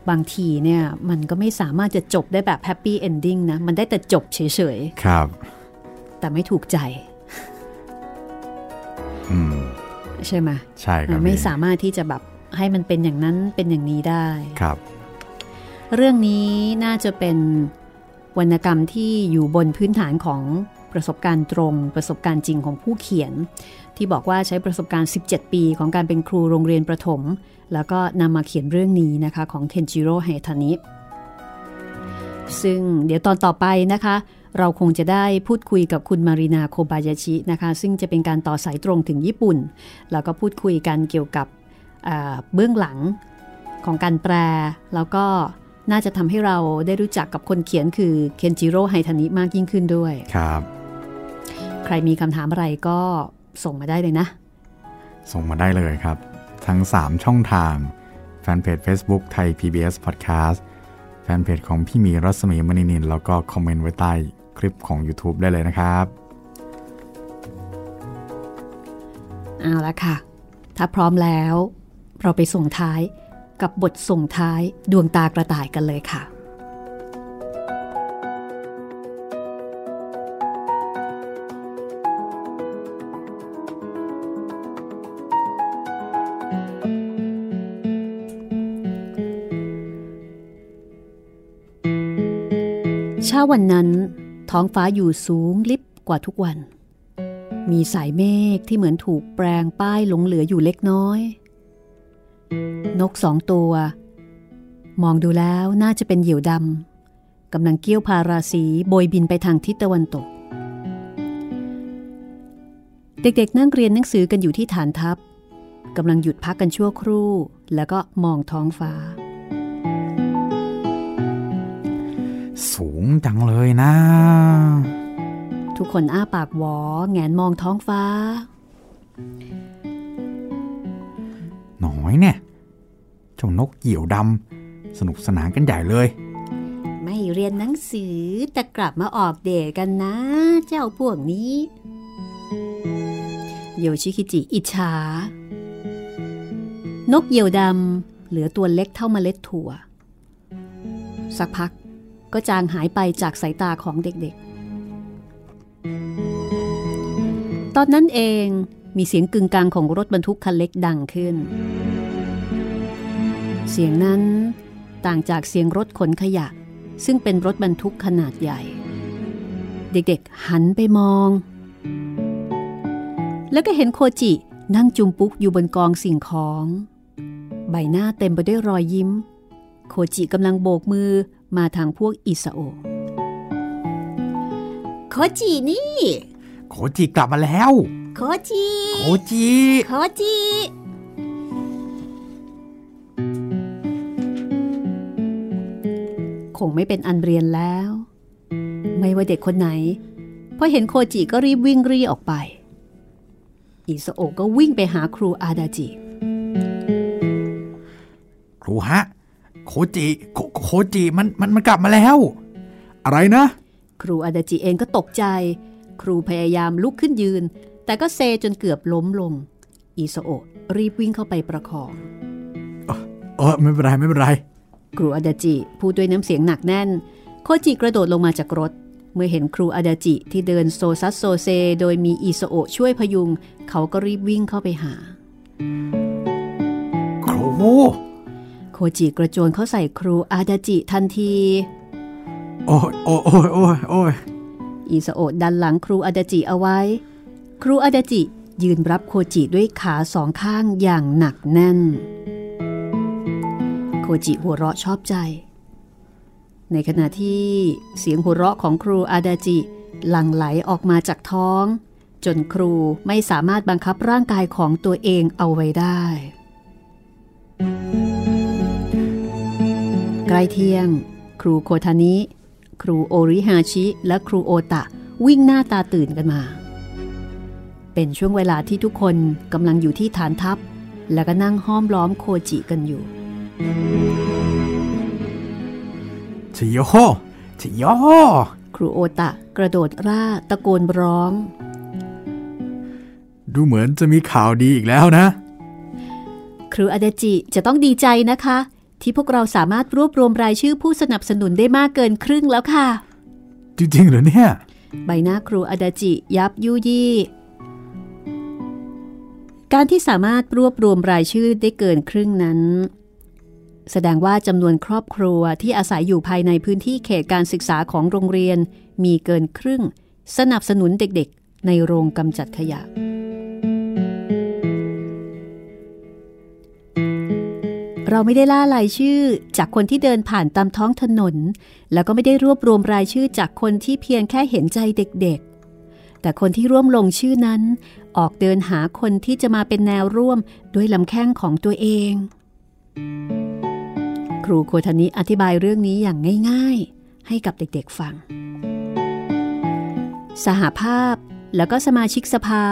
บางทีเนี่ย มันก็ไม่สามารถจะจบได้แบบ happy ending นะ มันได้แต่จบเฉยๆ ครับ แต่ไม่ถูกใจ อืม ใช่ไหมใช่ครับไม่พี่สามารถที่จะแบบให้มันเป็นอย่างนั้นเป็นอย่างนี้ได้ครับ เรื่องนี้น่าจะเป็นวรรณกรรมที่อยู่บนพื้นฐานของประสบการณ์ตรง ประสบการณ์จริงของผู้เขียน ที่บอกว่าใช้ประสบการณ์ 17 ปีของการเป็นครูโรงเรียนประถม แล้วก็นำมาเขียนเรื่องนี้นะคะของเคนจิโร่ไฮทานิซึ่งเดี๋ยวตอนต่อไปนะคะ เราคงจะได้พูดคุยกับคุณมารินาโคบายาชินะคะ ซึ่งจะเป็นการต่อสายตรงถึงญี่ปุ่น แล้วก็พูดคุยกันเกี่ยวกับอ่าเบื้องหลังของการแปล แล้วก็น่าจะทำให้เราได้รู้จักกับคนเขียนคือเคนจิโร่ไฮทานิมากยิ่งขึ้นด้วยครับ ใครมีคำถามอะไรก็ส่งมาได้เลยนะ ส่งมาได้เลยครับ ทั้ง 3 ช่องทางแฟนเพจ Facebook ไทย PBS Podcast แฟนเพจของพี่หมีรัศมีมณีนิน แล้วก็คอมเมนต์ไว้ใต้ คลิปของ YouTube ได้เลยนะครับเอาละค่ะ ถ้าพร้อมแล้ว เราไปส่งท้ายกับบทส่งท้ายดวงตากระต่ายกันเลยค่ะเช้าวันนั้น ท้องฟ้าอยู่สูงลิบกว่าทุกวัน มีสายเมฆที่เหมือนถูกแปลงป้ายหลงเหลืออยู่เล็กน้อย นกสองตัว มองดูแล้วน่าจะเป็นเหยี่ยวดำกำลังเกี้ยวพาราสีโบยบินไปทางทิศตะวันตก เด็กๆนั่งเรียนหนังสือกันอยู่ที่ฐานทัพกำลังหยุดพักกันชั่วครู่ แล้วก็มองท้องฟ้า สูงจังเลยนะ ทุกคนอ้าปากหวอแงนมองท้องฟ้า หน่อยเนี่ยเจ้านกเหยี่ยวดำสนุกสนานกันใหญ่เลย ไม่เรียนหนังสือแต่กลับมาออกเดทกันนะ เจ้าพวกนี้ โยชิคิจิอิจฉานกเหยี่ยวดำเหลือตัวเล็กเท่าเมล็ดถั่ว สักพัก ก็จางหายไปจากสายตาของเด็กๆ ตอนนั้นเองมีเสียงกึงกลางของรถบรรทุกคันเล็กดังขึ้น เสียงนั้นต่างจากเสียงรถขนขยะ ซึ่งเป็นรถบรรทุกขนาดใหญ่ เด็กๆหันไปมอง แล้วก็เห็นโคจินั่งจุมปุ๊กอยู่บนกองสิ่งของ ใบหน้าเต็มไปด้วยรอยยิ้ม โคจิกำลังโบกมือ มาทางพวกอิซาโอะโคจินี่ โคจิกลับมาแล้ว โคจิ โคจิ โคจิคงไม่เป็นอันเรียนแล้ว ไม่ว่าเด็กคนไหนพอเห็นโคจิก็รีบวิ่งรีออกไป อิสโอะก็วิ่งไปหาครูอาดาจิ ครูฮะ โคจิโคโคจิมันมันมันกลับมาแล้ว อะไรนะ ครูอาดาจิเองก็ตกใจ ครูพยายามลุกขึ้นยืน แต่ก็เซจนเกือบล้มลง อิสโอะรีบวิ่งเข้าไปประคองเออไม่เป็นไรไม่เป็นไร ครูอาดาจิพูดด้วยน้ำเสียงหนักแน่น โคจิกระโดดลงมาจากรถ เมื่อเห็นครูอาดาจิที่เดินโซซัสโซเซ โดยมีอิซาโอะช่วยพยุง เขาก็รีบวิ่งเข้าไปหา ครูโค จิกระโจนเข้าใส่ครูอาดาจิทันที โอ้ยโอ้ยโอ้ยโอ้ยโอ้ยอิซาโอะดันหลังครูอาดาจิเอาไว้ ครูอาดาจิยืนรับโคจิด้วยขาสองข้างอย่างหนักแน่น โคจิหัวเราะชอบใจ ในขณะที่เสียงหัวเราะของครูอาดาจิหลั่งไหลออกมาจากท้อง จนครูไม่สามารถบังคับร่างกายของตัวเองเอาไว้ได้ ล้เที่ยง ครูโคทานิ ครูโอริฮาชิ และครูโอตะวิ่งหน้าตาตื่นกันมา เป็นช่วงเวลาที่ทุกคนกำลังอยู่ที่ฐานทัพ แล้วก็นั่งห้อมล้อมโคจิกันอยู่ชิโยชิโยครูโอตะกระโดดร่าตะโกนร้อง ดูเหมือนจะมีข่าวดีอีกแล้วนะ ครูอาดาจิจะต้องดีใจนะคะ ที่พวกเราสามารถรวบรวมรายชื่อผู้สนับสนุนได้มากเกินครึ่งแล้วค่ะ จริงๆเหรอเนี่ย ใบหน้าครูอาดาจิยับยุยี่การที่สามารถรวบรวมรายชื่อได้เกินครึ่งนั้น แสดงว่าจำนวนครอบครัวที่อาศัยอยู่ภายในพื้นที่เขตการศึกษาของโรงเรียนมีเกินครึ่ง สนับสนุนเด็กๆ ในโรงกำจัดขยะ เราไม่ได้ล่ารายชื่อจากคนที่เดินผ่านตามท้องถนน แล้วก็ไม่ได้รวบรวมรายชื่อจากคนที่เพียงแค่เห็นใจเด็กๆ แต่คนที่ร่วมลงชื่อนั้น ออกเดินหาคนที่จะมาเป็นแนวร่วมด้วยลำแข้งของตัวเอง ครูโคทานิอธิบายเรื่องนี้อย่างง่าย ๆ ให้กับเด็กๆฟัง สหภาพแล้วก็สมาชิกสภา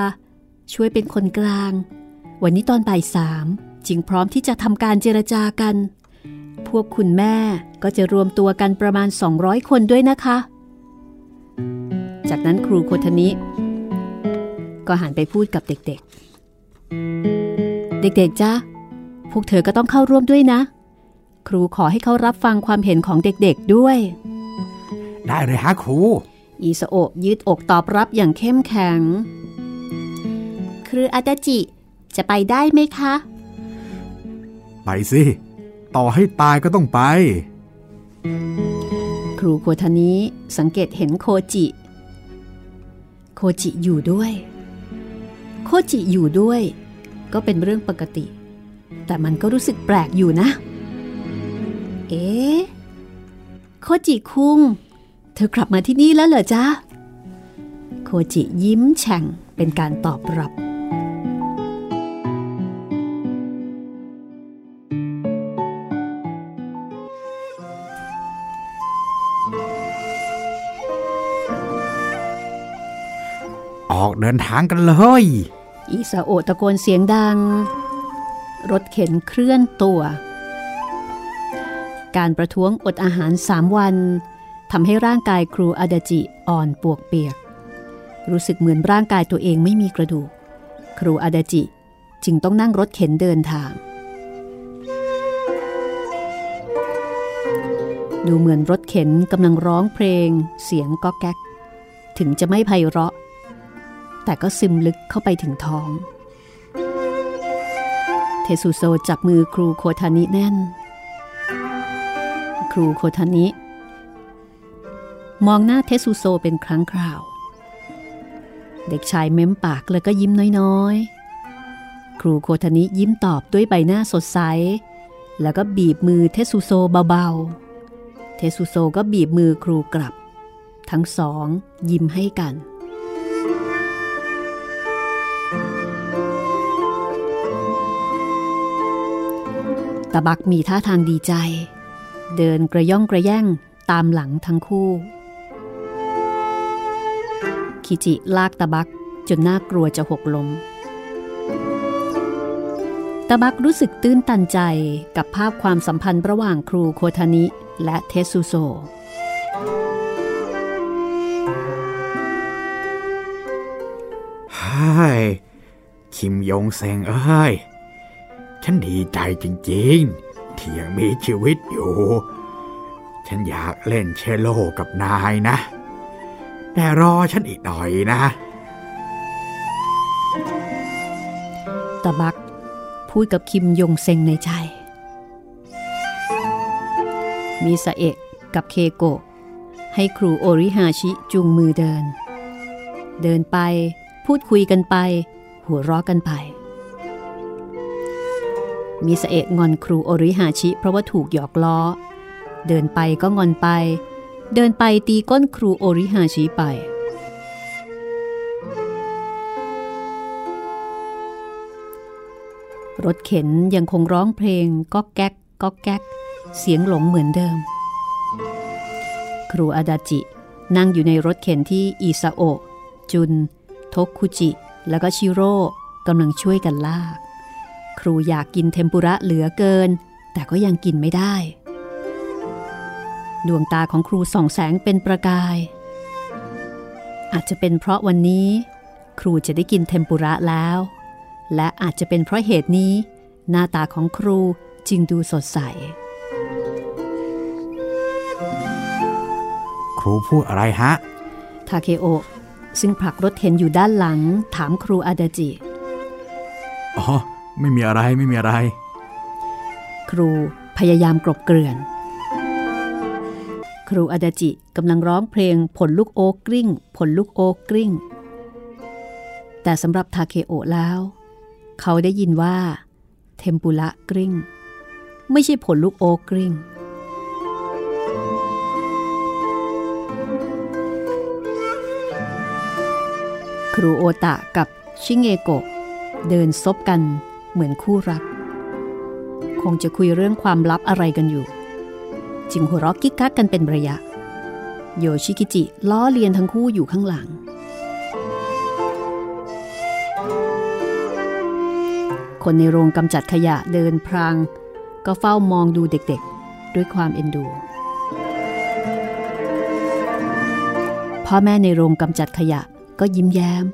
ช่วยเป็นคนกลาง วันนี้ตอนบ่ายสาม จึงพร้อมที่จะทำการเจรจากัน พวกคุณแม่ก็จะรวมตัวกันประมาณ 200 คนด้วยนะคะ จากนั้นครูโคทานิก็หันไปพูดกับเด็กๆ เด็กๆจ้าพวกเธอก็ต้องเข้าร่วมด้วยนะ ครูขอให้เขารับฟังความเห็นของเด็กๆด้วย ได้เลยฮะครู อีสโอะยืดอกตอบรับอย่างเข้มแข็ง ครูอาตาจิจะไปได้ไหมคะไป สิ ต่อให้ตายก็ต้องไป ครูโคทานิสังเกตเห็นโคจิ โคจิอยู่ด้วย โคจิอยู่ด้วย ก็เป็นเรื่องปกติ แต่มันก็รู้สึกแปลกอยู่นะ เอ๊โคจิคุง เธอกลับมาที่นี่แล้วเหรอจ๊ะ โคจิยิ้มแฉ่งเป็นการตอบรับ เดินทางกันเลย อิซาโอตะโกนเสียงดัง รถเข็นเคลื่อนตัว การประท้วงอดอาหารสามวันทำให้ร่างกายครูอาดาจิอ่อนปวกเปียก รู้สึกเหมือนร่างกายตัวเองไม่มีกระดูก ครูอาดาจิจึงต้องนั่งรถเข็นเดินทาง ดูเหมือนรถเข็นกำลังร้องเพลง เสียงก๊อกแก๊ก ถึงจะไม่ไพเราะ แต่ก็ซึมลึกเข้าไปถึงท้อง เทสุโซจับมือครูโคทานิแน่น ครูโคทานิ มองหน้าเทสุโซเป็นครั้งคราว เด็กชายเม้มปากแล้วก็ยิ้มน้อยๆ ครูโคทานิยิ้มตอบด้วยใบหน้าสดใส แล้วก็บีบมือเทสุโซเบาๆ เทสุโซก็บีบมือครูกลับ ทั้งสองยิ้มให้กัน ตาบักมีท่าทางดีใจ เดินกระย่องกระแย่งตามหลังทั้งคู่ คิจิลากตาบักจนน่ากลัวจะหกล้มตาบักรู้สึกตื้นตันใจกับภาพความสัมพันธ์ระหว่างครูโคทานิและเทสุโซฮ้ยคิมยงเซงเอ้ย ฉันดีใจจริงๆ ที่ยังมีชีวิตอยู่ ฉันอยากเล่นเชลโลกับนายนะ แต่รอฉันอีกหน่อยนะตาบักพูดกับคิมยงเซงในใจ มีสะเอะกับเคโกะ ให้ครูโอริฮาชิจูงมือเดิน เดินไปพูดคุยกันไป หัวเราะกันไป มีสเอะงอนครูโอริฮาชิ เพราะว่าถูกหยอกล้อ เดินไปก็งอนไป เดินไปตีก้นครูโอริฮาชิไปรถเข็นยังคงร้องเพลงก็แก๊กก็แก๊ก เสียงหลงเหมือนเดิม ครูอาดาจิ นั่งอยู่ในรถเข็นที่อิซาโอะจุนโทคุจิ แล้วก็ชิโร่กำลังช่วยกันลาก ครูอยากกินเทมปุระเหลือเกิน แต่ก็ยังกินไม่ได้ ดวงตาของครูส่องแสงเป็นประกาย อาจจะเป็นเพราะวันนี้ ครูจะได้กินเทมปุระแล้ว และอาจจะเป็นเพราะเหตุนี้ หน้าตาของครูจึงดูสดใส ครูพูดอะไรฮะ ทาเคโอะซึ่งผลักรถเข็นอยู่ด้านหลังถามครูอาดาจิ อ๋อ ไม่มีอะไรไม่มีอะไร ครูพยายามกลบเกลื่อน ครูอาดาจิกำลังร้องเพลงผลลูกโอ๊กกลิ้ง ผลลูกโอ๊กกลิ้ง แต่สำหรับทาเคโอแล้ว เขาได้ยินว่า เทมปุระกลิ้ง ไม่ใช่ผลลูกโอ๊กกลิ้งครูโอตะกับชิเงโกะเดินซบกัน เหมือนคู่รัก คงจะคุยเรื่องความลับอะไรกันอยู่ จึงหัวเราะกิ๊กกักกันเป็นระยะ โยชิกิจิล้อเลียนทั้งคู่อยู่ข้างหลัง คนในโรงกำจัดขยะเดินพราง ก็เฝ้ามองดูเด็กๆ ด้วยความเอ็นดูพ่อแม่ในโรงกำจัดขยะก็ยิ้มแย้ม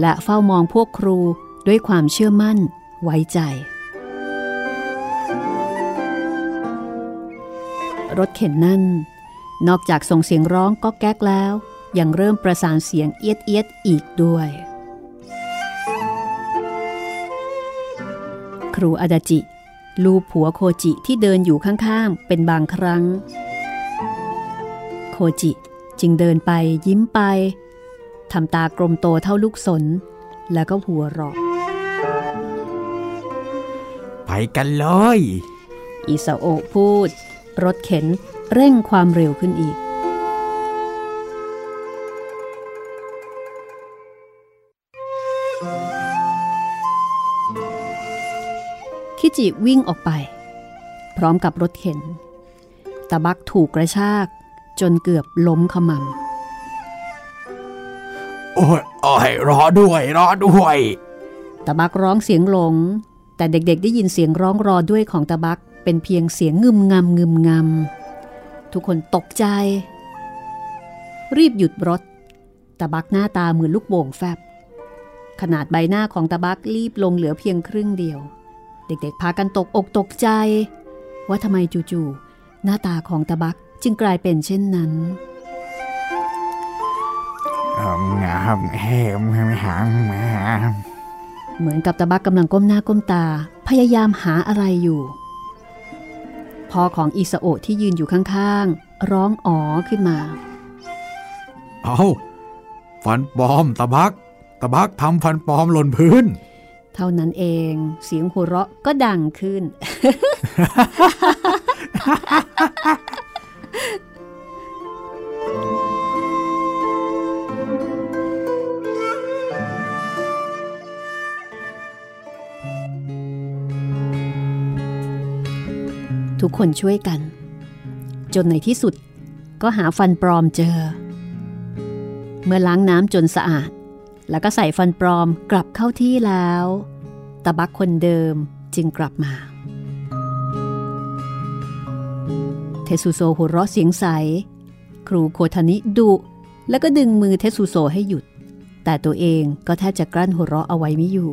และเฝ้ามองพวกครูด้วยความเชื่อมั่น ไว้ใจ รถเข็นนั่น นอกจากส่งเสียงร้องก็แก๊กแล้ว ยังเริ่มประสานเสียงเอียดเอียดอีกด้วย ครูอาดาจิ ลูบผัวโคจิที่เดินอยู่ข้างๆ เป็นบางครั้ง โคจิจึงเดินไปยิ้มไปทำตากลมโตเท่าลูกสน แล้วก็หัวเราะ ไปกันเลย อิซาโอะพูด รถเข็นเร่งความเร็วขึ้นอีก คิจิวิ่งออกไป พร้อมกับรถเข็น ตะบักถูกกระชากจนเกือบล้มขมำ โอ้ยโอ้ยรอด้วย รอด้วย ตะบักร้องเสียงหลง แต่เด็กๆ ได้ยินเสียงร้องรอด้วยของตะบัก เป็นเพียงเสียงงึมงำงึมงำทุกคนตกใจ รีบหยุดรถ ตะบักหน้าตาเหมือนลูกโป่งแฟบ ขนาดใบหน้าของตะบักรีบลงเหลือเพียงครึ่งเดียว เด็กๆ พากันตกอกตกใจ ว่าทำไมจู่ๆหน้าตาของตะบักจึงกลายเป็นเช่นนั้นงามแหมหางม เหมือนกับตะบักกำลังก้มหน้าก้มตา พยายามหาอะไรอยู่ พ่อของอิสโอะที่ยืนอยู่ข้างๆ ร้องอ๋อขึ้นมา เอาฟันปลอมตะบัก ตะบักทำฟันปลอมหล่นพื้น เท่านั้นเองเสียงหัวเราะก็ดังขึ้น ทุกคนช่วยกัน จนในที่สุดก็หาฟันปลอมเจอ เมื่อล้างน้ำจนสะอาด แล้วก็ใส่ฟันปลอมกลับเข้าที่แล้วตาบักคนเดิมจึงกลับมา เทสุโซหัวเราะเสียงใส ครูโคทานิดุแล้วก็ดึงมือเทสุโซให้หยุด แต่ตัวเองก็แทบจะกลั้นหัวเราะเอาไว้ไม่อยู่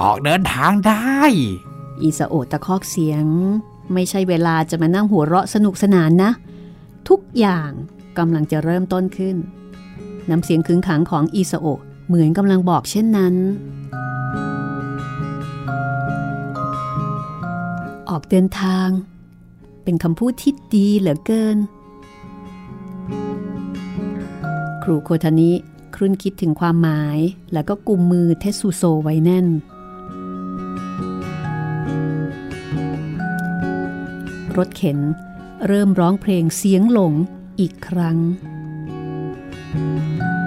ออกเดินทางได้ อีสาโอตะคอกเสียง ไม่ใช่เวลาจะมานั่งหัวเราะสนุกสนานนะ ทุกอย่างกำลังจะเริ่มต้นขึ้น น้ำเสียงขึงขังของอีสาโอเหมือนกำลังบอกเช่นนั้น ออกเดินทาง เป็นคำพูดที่ดีเหลือเกิน ครูโคทานิครุ่นคิดถึงความหมายแล้วก็กุมมือเทสุโซไว้แน่น รถเข็น เริ่มร้องเพลงเสียงหลงอีกครั้งก็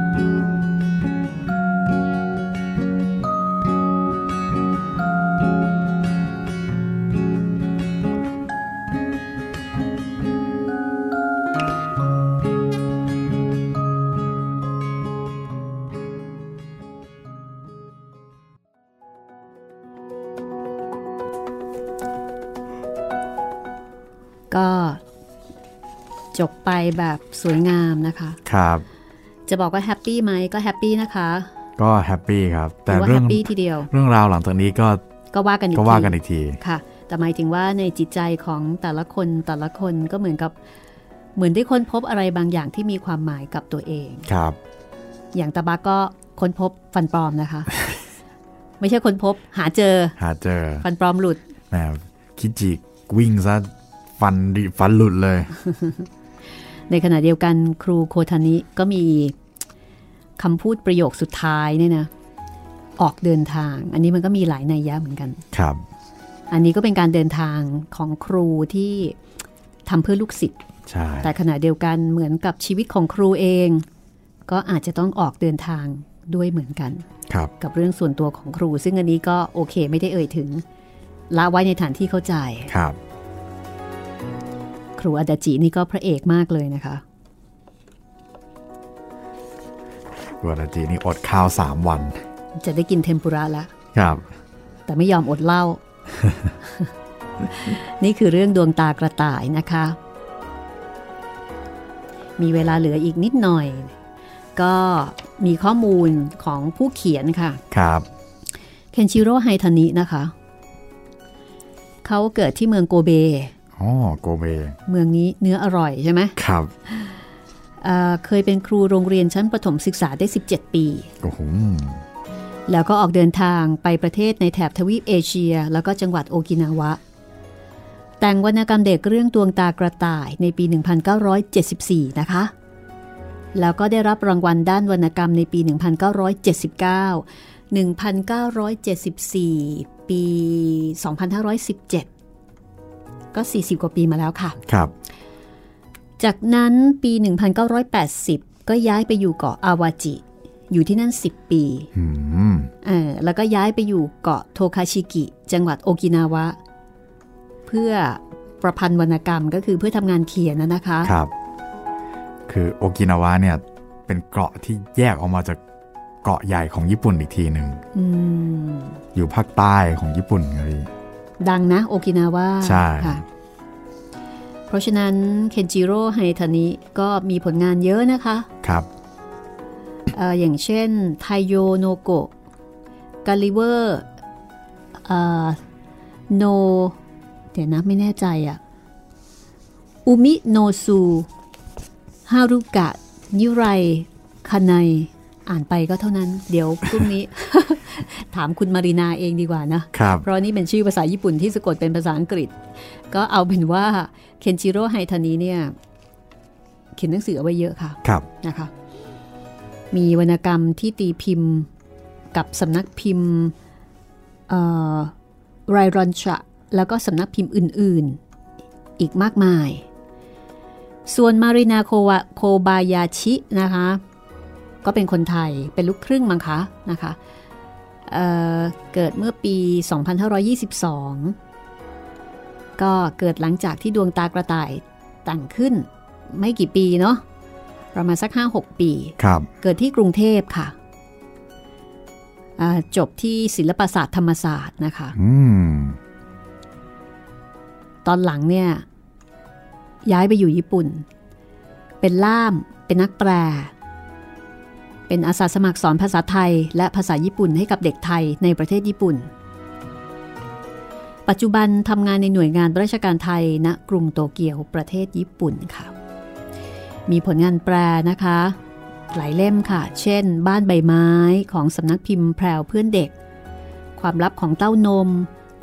ไปแบบสวยงามนะคะครับจะบอกว่า happy ไหมก็ happy นะคะ ก็ happy ครับ แต่ถือว่าเรื่อง happy ทีเดียว เรื่องราวหลังจากนี้ก็ก็ว่ากันอีกก็ว่าทีกันอีกทีค่ะ แต่หมายถึงว่าในจิตใจของแต่ละคนแต่ละคนก็เหมือนกับเหมือนได้ค้นพบอะไรบางอย่างที่มีความหมายกับตัวเองครับ อย่างตาบักก็ค้นพบฟันปลอมนะคะ ไม่ใช่ค้นพบ หาเจอ หาเจอ ฟันปลอมหลุดแหมคิจิวิ่งซะฟันดิฟันหลุดเลย ในขณะเดียวกันครูโคทานิก็มีคำพูดประโยคสุดท้ายเนี่ยนะออกเดินทาง อันนี้มันก็มีหลายนัยยะเหมือนกันครับ อันนี้ก็เป็นการเดินทางของครูที่ทำเพื่อลูกศิษย์ใช่แต่ขณะเดียวกันเหมือนกับชีวิตของครูเอง ก็อาจจะต้องออกเดินทางด้วยเหมือนกันครับกับเรื่องส่วนตัวของครู ซึ่งอันนี้ก็โอเคไม่ได้เอ่ยถึงละไว้ในฐานที่เข้าใจครับ ครูอาดาจินี่ก็พระเอกมากเลยนะคะกัวราจีนี่อดข้าวสามวัน จะได้กินเทมปุระแล้วครับ แต่ไม่ยอมอดเหล้านี่คือเรื่องดวงตากระต่ายนะคะ มีเวลาเหลืออีกนิดหน่อย ก็มีข้อมูลของผู้เขียนค่ะ ครับ เคนชิโร่ไฮทานินะคะ เขาเกิดที่เมืองโกเบ อ๋อโกเบ เมืองนี้เนื้ออร่อยใช่ไหมครับเอ่อเคยเป็นครูโรงเรียนชั้นประถมศึกษาได้ 17 ปีโอ้โหแล้วก็ออกเดินทางไปประเทศในแถบทวีปเอเชีย แล้วก็จังหวัดโอกินาวะ แต่งวรรณกรรมเด็กเรื่องดวงตากระต่ายในปี 1974 นะคะ แล้วก็ได้รับรางวัลด้านวรรณกรรมในปี 1979 1974 ปี 2517 ก็ 40 กว่าปีมาแล้วค่ะ ครับ จากนั้นปี 1980 ก็ย้ายไปอยู่เกาะอาวาจิ อยู่ที่นั่น 10 ปีอืมเออแล้วก็ย้ายไปอยู่เกาะโทคาชิกิ จังหวัดโอกินาวะ เพื่อประพันธ์วรรณกรรมก็คือเพื่อทำงานเขียนนะนะคะ ครับ คือโอกินาวะเนี่ยเป็นเกาะที่แยกออกมาจากเกาะใหญ่ของญี่ปุ่นอีกทีหนึ่งอืมอยู่ภาคใต้ของญี่ปุ่นครับพี่ ดังนะโอกินาวะใช่ค่ะเพราะฉะนั้นเคนจิโร่ไฮทานิก็มีผลงานเยอะนะคะครับเอ่ออย่างเช่น太陽の子 我利馬の เดี๋ยวนะไม่แน่ใจอะ海の図 はるかニライ・カナイ อ่านไปก็เท่านั้น เดี๋ยวพรุ่งนี้ ถามคุณมารินาเองดีกว่านะครับเพราะนี่เป็นชื่อภาษาญี่ปุ่นที่สะกดเป็นภาษาอังกฤษ ก็เอาเป็นว่าเคนจิโร่ไฮทานิเนี่ย เขียนหนังสือเอาไว้เยอะค่ะครับนะคะ มีวรรณกรรมที่ตีพิมพ์กับสำนักพิมพ์ไรรอนชะ แล้วก็สำนักพิมพ์อื่น ๆ อีกมากมาย ส่วนมารินาโควะโคบายาชินะคะ ก็เป็นคนไทยเป็นลูกครึ่งมั้งคะนะคะเอ่อเกิดเมื่อปี 2522 ก็เกิดหลังจากที่ดวงตากระต่ายแต่งขึ้น ไม่กี่ปีเนาะประมาณสัก 5-6 ปีครับเกิดที่กรุงเทพค่ะอ่าจบที่ศิลปศาสตร์ธรรมศาสตร์นะคะอืมตอนหลังเนี่ย ย้ายไปอยู่ญี่ปุ่น เป็นล่ามเป็นนักแปล เป็นอาสาสมัครสอนภาษาไทย และภาษาญี่ปุ่นให้กับเด็กไทยในประเทศญี่ปุ่น ปัจจุบันทำงานในหน่วยงานราชการไทยณกรุงโตเกียวประเทศญี่ปุ่นค่ะ มีผลงานแปลนะคะ หลายเล่มค่ะ เช่น บ้านใบไม้ของสำนักพิมพ์แพรวเพื่อนเด็ก ความลับของเต้านม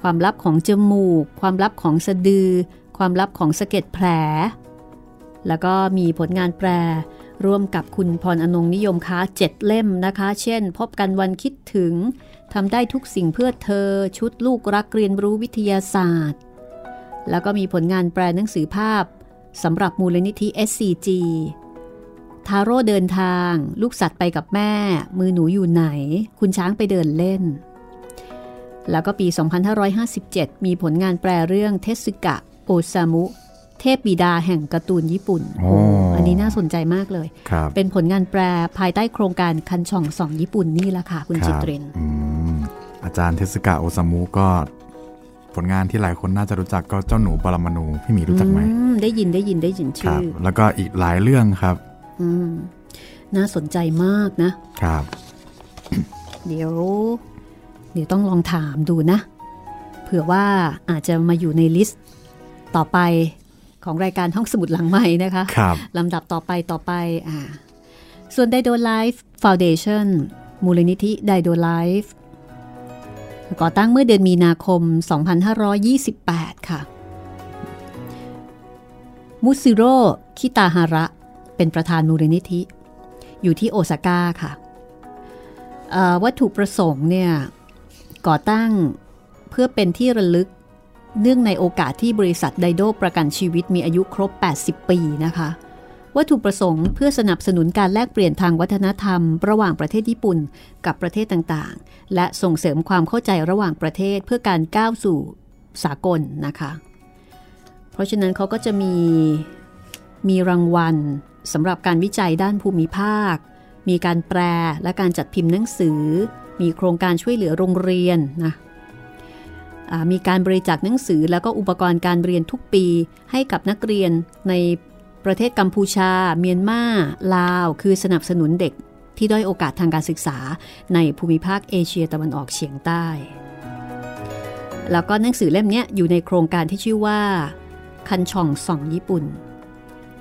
ความลับของจมูก ความลับของสะดือ ความลับของสะเก็ดแผล แล้วก็มีผลงานแปล ร่วมกับคุณพรอนงนิยมค้าเจ็ดเล่มนะคะ เช่น พบกันวันคิดถึงทำได้ทุกสิ่งเพื่อเธอ ชุดลูกรักเรียนรู้วิทยาศาสตร์ แล้วก็มีผลงานแปลหนังสือภาพสำหรับมูลนิธิ SCG ทาโร่เดินทาง ลูกสัตว์ไปกับแม่ มือหนูอยู่ไหน คุณช้างไปเดินเล่น แล้วก็ปี 2557 มีผลงานแปลเรื่องเทสึกะโอซามุ เทพบิดาแห่งการ์ตูนญี่ปุ่นโอ้อันนี้น่าสนใจมากเลยครับเป็นผลงานแปลภายใต้โครงการคันช่องสองญี่ปุ่นนี่แหละค่ะ คุณคจิรับตรินอืมอาจารย์เทสกะโอซามุก็ผลงานที่หลายคนน่าจะรู้จักก็เจ้าหนูปรมาณูพี่หมีรู้จักไหมอืได้ยินได้ยินได้ยินคชื่รับอแล้วก็อีกหลายเรื่องครับอืมน่าสนใจมากนะ ครับ เดี๋ยว เดี๋ยวต้องลองถามดูนะ เผื่อว่าอาจจะมาอยู่ในลิสต์ต่อไป ของรายการห้องสมุดหลังใหม่นะคะครับลำดับต่อไปต่อไปอ่าส่วน Dido Life Foundation มูลนิธิ Dido Life ก่อตั้งเมื่อเดือนมีนาคม 2528 ค่ะ มุซิโร่คิตาฮาระ เป็นประธานมูลนิธิ อยู่ที่โอซาก้าค่ะเอ่อวัตถุประสงค์เนี่ย ก่อตั้งเพื่อเป็นที่ระลึก เนื่องในโอกาสที่บริษัทไดโดประกันชีวิตมีอายุครบ 80 ปีนะคะ วัตถุประสงค์เพื่อสนับสนุนการแลกเปลี่ยนทางวัฒนธรรม ระหว่างประเทศญี่ปุ่นกับประเทศต่างๆ และส่งเสริมความเข้าใจระหว่างประเทศเพื่อการก้าวสู่สากลนะคะ เพราะฉะนั้นเขาก็จะมีมีรางวัลสำหรับการวิจัยด้านภูมิภาค มีการแปลและการจัดพิมพ์หนังสือ มีโครงการช่วยเหลือโรงเรียนนะ มีการบริจาคหนังสือ แล้วก็อุปกรณ์การเรียนทุกปี ให้กับนักเรียนในประเทศกัมพูชา เมียนมา ลาว คือสนับสนุนเด็กที่ด้อยโอกาสทางการศึกษาในภูมิภาคเอเชียตะวันออกเฉียงใต้ แล้วก็หนังสือเล่มนี้อยู่ในโครงการที่ชื่อว่า คันช่องส่องญี่ปุ่น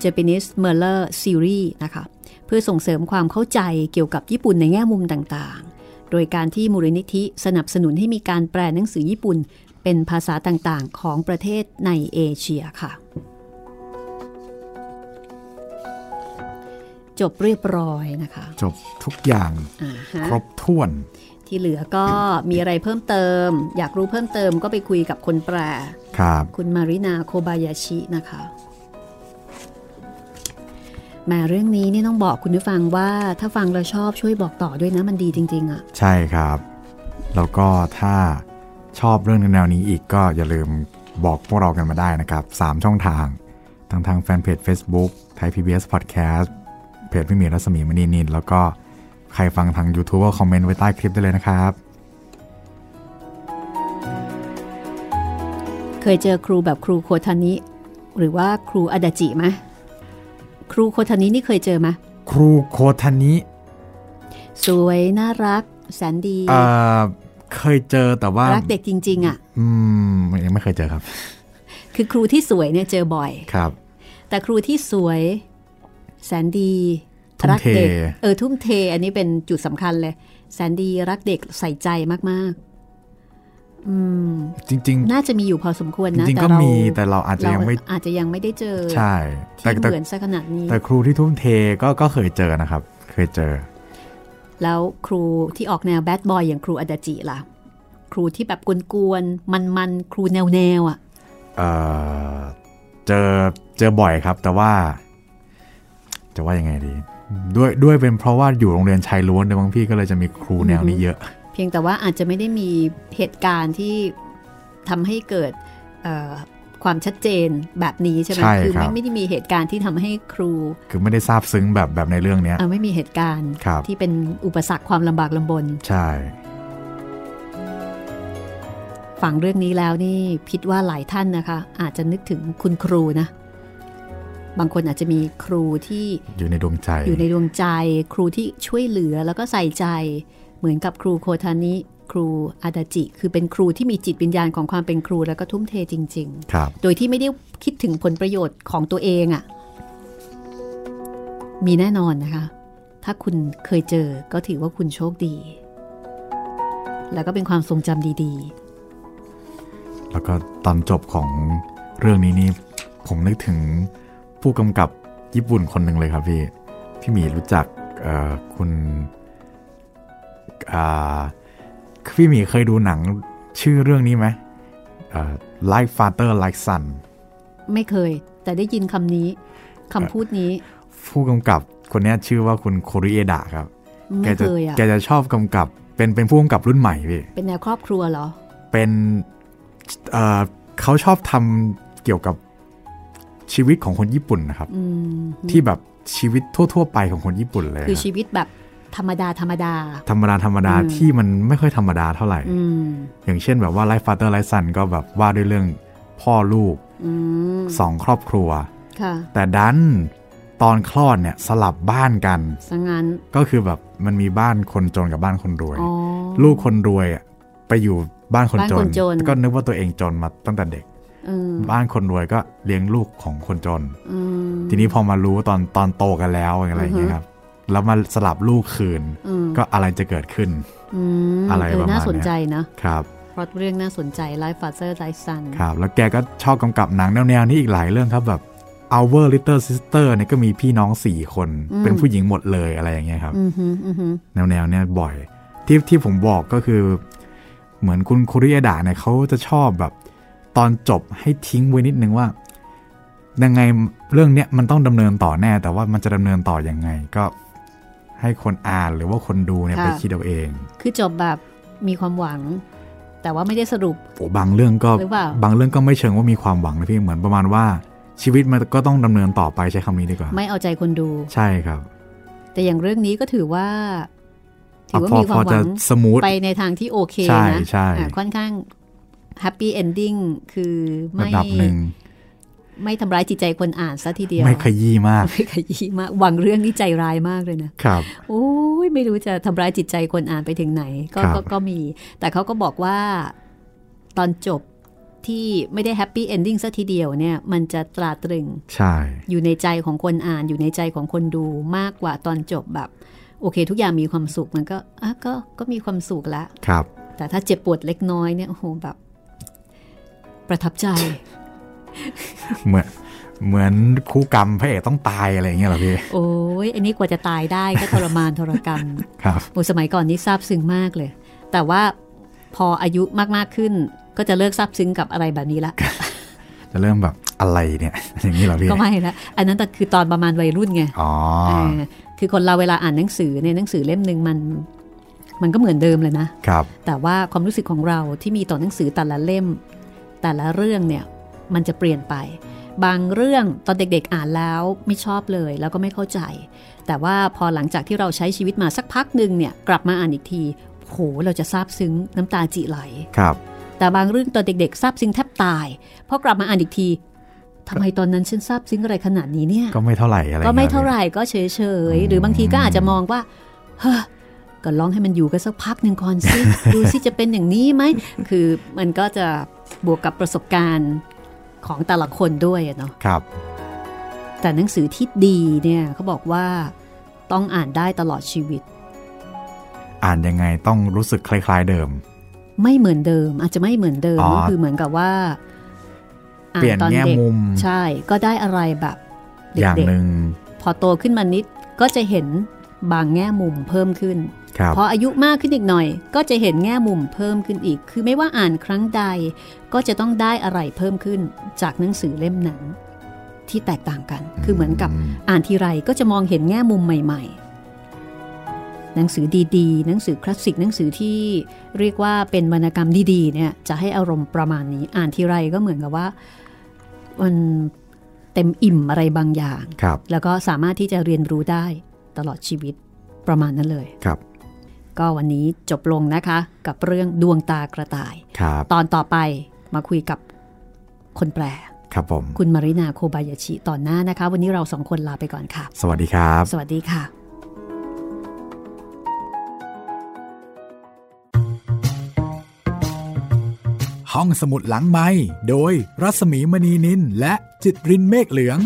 Japanese Merler Series นะคะ เพื่อส่งเสริมความเข้าใจเกี่ยวกับญี่ปุ่นในแง่มุมต่างๆ โดยการที่มูลนิธิสนับสนุนให้มีการแปลหนังสือญี่ปุ่น เป็นภาษาต่างๆ ของประเทศในเอเชียค่ะ จบเรียบร้อยนะคะ จบทุกอย่างอ่าฮะครบถ้วน ที่เหลือก็มีอะไรเพิ่มเติม อยากรู้เพิ่มเติมก็ไปคุยกับคนแปลครับคุณมารินาโคบายาชินะคะแห มาเรื่องนี้นี่ต้องบอกคุณผู้ฟังว่าถ้าฟังแล้วชอบช่วยบอกต่อด้วยนะมันดีจริง ๆอะใช่ครับ แล้วก็ถ้าชอบเรื่องแนวนี้อีกก็อย่าลืมบอกพวกเรากันมาได้นะครับ 3 ช่องทางทั้งทางแฟนเพจ Facebook ไทย PBS Podcast เพจพี่หมีรัศมีมณีนินแล้วก็ใครฟังทาง YouTube ก็คอมเมนต์ไว้ใต้คลิปได้เลยนะครับ เคยเจอครูแบบครูโคทานิหรือว่าครูอดาจิไหม ครูโคทานินี่เคยเจอไหมครูโคทานิสวยน่ารักแสนดีเอ่อเคยเจอแต่ว่ารักเด็กจริง ๆอะ่ะ อืมยังไม่เคยเจอครับ คือครูที่สวยเนี่ยเจอบ่อยครับ แต่ครูที่สวย แสนดีทุ่มรักเด็กเทเออทุ่มเท อันนี้เป็นจุดสำคัญเลย แสนดีรักเด็กใส่ใจมากๆอืม จริงน่าจะมีอยู่พอสมควรๆนะจริงๆแต่ก็เรามีแต่เราอาจจะยังไม่เราอาจจะยังไม่ได้เจอ ใช่แต่ที่แต่เหมือนซะขนาดนี้ แต่ครูที่ทุ่มเทก็ก็เคยเจอนะครับ เคยเจอ แล้วครูที่ออกแนวแบดบอยอย่างครูอดาจิล่ะ ครูที่แบบกวนๆมันๆครูแนวๆอะเอ่อเจอเจอบ่อยครับ แต่ว่า จะว่ายังไงดี ด้วยด้วยเป็นเพราะว่าอยู่โรงเรียนชายล้วนในบางพี่ก็เลยจะมีครูแนวนี้เยอะเพียงแต่ว่าอาจจะไม่ได้มีเหตุการณ์ที่ทำให้เกิดเอ่อความชัดเจนแบบนี้ใช่ไหมใช่คือครัไม่บไม่ได้มีเหตุการณ์ที่ทำให้ครู คือไม่ได้ทราบซึ้งแบบแบบในเรื่องเนี้ยเอ่อไม่มีเหตุการณ์ครับที่เป็นอุปสรรคความลำบากลำบน ใช่ ฟังเรื่องนี้แล้วนี่พิดว่าหลายท่านนะคะ อาจจะนึกถึงคุณครูนะ บางคนอาจจะมีครูที่อยู่ในดวงใจ อยู่ในดวงใจ ครูที่ช่วยเหลือแล้วก็ใส่ใจ เหมือนกับครูโคทานิครูอาดาจิ คือเป็นครูที่มีจิตวิญญาณของความเป็นครูแล้วก็ทุ่มเทจริงครับๆโดยที่ไม่ได้คิดถึงผลประโยชน์ของตัวเองอะ่ะ มีแน่นอนนะคะ ถ้าคุณเคยเจอก็ถือว่าคุณโชคดี แล้วก็เป็นความทรงจำดีแล้วก็ตอนจบของเรื่องนี้นี่ผมนึกถึงผู้กำกับญี่ปุ่นคนหนึ่งเลยครับพี่ พี่หมีรู้จักเอ่อคุณอ่า พี่หมีเคยดูหนังชื่อเรื่องนี้ไหมเอ่อ Like Father Like Son ๆไม่เคย แต่ได้ยินคำนี้คำพูดนี้ ผู้กำกับคนเนี้ยชื่อว่าคุณโคริเอดะครับแกไม่จะเคยอะแกจะชอบกำกับ เป็นเป็นผู้กำกับรุ่นใหม่พี่ เป็นแนวครอบครัวเหรอ เป็นเอ่อเขาชอบทำเกี่ยวกับชีวิตของคนญี่ปุ่นนะครับอืมที่แบบชีวิตทั่ว ๆ ไปของคนญี่ปุ่นเลยคือครับชีวิตแบบ ธรรมดาธรรมดา ธรรมดาธรรมดาอืมที่มันไม่ค่อยธรรมดาเท่าไหร่อืมอย่างเช่นแบบว่า Like Father Like Son ก็แบบว่าด้วยเรื่องพ่อลูกอืมสองครอบครัวค่ะแต่ดันตอนคลอดเนี่ยสลับบ้านกันสังงานก็คือแบบมันมีบ้านคนจนกับบ้านคนรวยอ๋อลูกคนรวยอะไปอยู่บ้านคนจบ้านคนนจน ก็นึกว่าตัวเองจนมาตั้งแต่เด็กอืมบ้านคนรวยก็เลี้ยงลูกของคนจนอืมทีนี้พอมารู้ตอนตอนโตกันแล้วอะไรอย่างเงี้ยครับ แล้วมาสลับลูกคืนอืมก็อะไรจะเกิดขึ้นอืมอะไรเออประมาณน่าสนเนี้ยใจนะครับเพราะเรื่องน่าสนใจ Life Father Life Son ครับ แล้วแกก็ชอบกำกับหนังแนวๆนี้อีกหลายเรื่องครับแบบ Our Little Sister เนี่ยก็มีพี่น้องสี่คนอืมเป็นผู้หญิงหมดเลยอะไรอย่างเงี้ยครับอือหืออือหือแนวๆเนี่ยบ่อย ที่ที่ผมบอกก็คือ เหมือนคุณคุริยดะเนี่ยเขาจะชอบแบบ ตอนจบให้ทิ้งไว้นิดนึงว่า ยังไงเรื่องเนี้ยมันต้องดำเนินต่อแน่ แต่ว่ามันจะดำเนินต่อยังไง ก็ ให้คนอ่านหรือว่าคนดูเนี่ยไปคิดเอาเอง คือจบแบบมีความหวัง แต่ว่าไม่ได้สรุปโอ้บางเรื่องก็หรือเปล่าบางเรื่องก็ไม่เชิงว่ามีความหวังนะพี่เหมือนประมาณว่า ชีวิตมันก็ต้องดำเนินต่อไปใช้คำนี้ดีกว่า ไม่เอาใจคนดู ใช่ครับ แต่อย่างเรื่องนี้ก็ถือว่าถือว่าพอมีคพวาอมหจะวังสมูทไปในทางที่โอเคใช่นะใช่อะค่อนข้างแฮปปี้เอนดิ้งคือระไม่ดับหนึ่ง ไม่ทำร้ายจิตใจคนอ่านซะทีเดียว ไม่ขยี้มาก ไม่ขยี้มากหวังเรื่องนี้ใจร้ายมากเลยนะครับ โอ้ยไม่รู้จะทำร้ายจิตใจคนอ่านไปถึงไหนก็ครับก็ก็มี แต่เขาก็บอกว่าตอนจบที่ไม่ได้ happy ending ซะทีเดียวเนี่ยมันจะตราตรึงใช่ อยู่ในใจของคนอ่านอยู่ในใจของคนดูมากกว่าตอนจบแบบ โอเค ทุกอย่างมีความสุขมันก็อะก็ก็มีความสุขแล้วครับ แต่ถ้าเจ็บปวดเล็กน้อยเนี่ยโอ้โหแบบ ประทับใจ เหมือนเหมือนคู่กรรมพระเอกต้องตายอะไรอย่างเงี้ยเหรอพี่ โอ้ยอันนี้กว่าจะตายได้ก็ทรมานทรกรรม ครับโอ้สมัยก่อนนี้ซาบซึ้งมากเลย แต่ว่าพออายุมากๆขึ้น ก็จะเลิกซาบซึ้งกับอะไรแบบนี้ละ จะเริ่มแบบอะไรเนี่ย อย่างนี้เหรอพี่ ก็ไม่ละ อันนั้นแต่คือตอนประมาณวัยรุ่นไง อ๋อเออคือคนเราเวลาอ่านหนังสือเนี่ยหนังสือเล่มหนึ่งมัน มันก็เหมือนเดิมเลยนะ ครับ แต่ว่าความรู้สึกของเราที่มีต่อหนังสือแต่ละเล่ม แต่ละเรื่องเนี่ย มันจะเปลี่ยนไป บางเรื่องตอนเด็กๆอ่านแล้วไม่ชอบเลยแล้วก็ไม่เข้าใจ แต่ว่าพอหลังจากที่เราใช้ชีวิตมาสักพักหนึ่งเนี่ยกลับมาอ่านอีกทีโหเราจะซาบซึ้งน้ำตาจิไหลครับ แต่บางเรื่องตอนเด็กๆซาบซึ้งแทบตายพอกลับมาอ่านอีกทีทำไมตอนนั้นฉันซาบซึ้งอะไรขนาดนี้เนี่ย ก็ไม่เท่าไหร่อะไรก็ไม่งี้ยเท่าไหร่ก็เฉยอืมๆหรือบางทีก็อาจจะมองว่าเฮ้อก็ลองให้มันอยู่กันสักพักหนึ่งก่อนสิดูสิจะเป็นอย่างนี้ไหม คือมันก็จะบวกกับประสบการณ์ ของแต่ละคนด้วยอะเนาะครับ แต่หนังสือที่ดีเนี่ยเขาบอกว่าต้องอ่านได้ตลอดชีวิต อ่านยังไงต้องรู้สึกคล้าย ๆ เดิม ไม่เหมือนเดิม อาจจะไม่เหมือนเดิมอ๋อก็คือเหมือนกับว่าอ่าเปลี่ยนตอนแง่เด็กมุมใช่ ก็ได้อะไรแบบเอย่างด็กหนึ่งๆพอโตขึ้นมานิดก็จะเห็นบางแง่มุมเพิ่มขึ้นครับ พออายุมากขึ้นอีกหน่อย ก็จะเห็นแง่มุมเพิ่มขึ้นอีก คือไม่ว่าอ่านครั้งใด ก็จะต้องได้อะไรเพิ่มขึ้นจากหนังสือเล่มนั้นที่แตกต่างกัน คือเหมือนกับอ่านทีไรก็จะมองเห็นแง่มุมใหม่ ๆ หนังสือดีๆ หนังสือคลาสสิกหนังสือที่เรียกว่าเป็นวรรณกรรมดีๆเนี่ยจะให้อารมณ์ประมาณนี้ อ่านทีไรก็เหมือนกับว่ามันเต็มอิ่มอะไรบางอย่างครับแล้วก็สามารถที่จะเรียนรู้ได้ตลอดชีวิตประมาณนั้นเลย ครับ ก็วันนี้จบลงนะคะ กับเรื่องดวงตากระต่ายครับตอนต่อไปมาคุยกับคนแปลครับผมคุณมารินาโคบายาชิตอนหน้านะคะ วันนี้เราสองคนลาไปก่อนค่ะ สวัสดีครับ สวัสดีค่ะ ห้องสมุดหลังไม้โดยรัสมีมณีนินและจิตรินเมฆเหลือง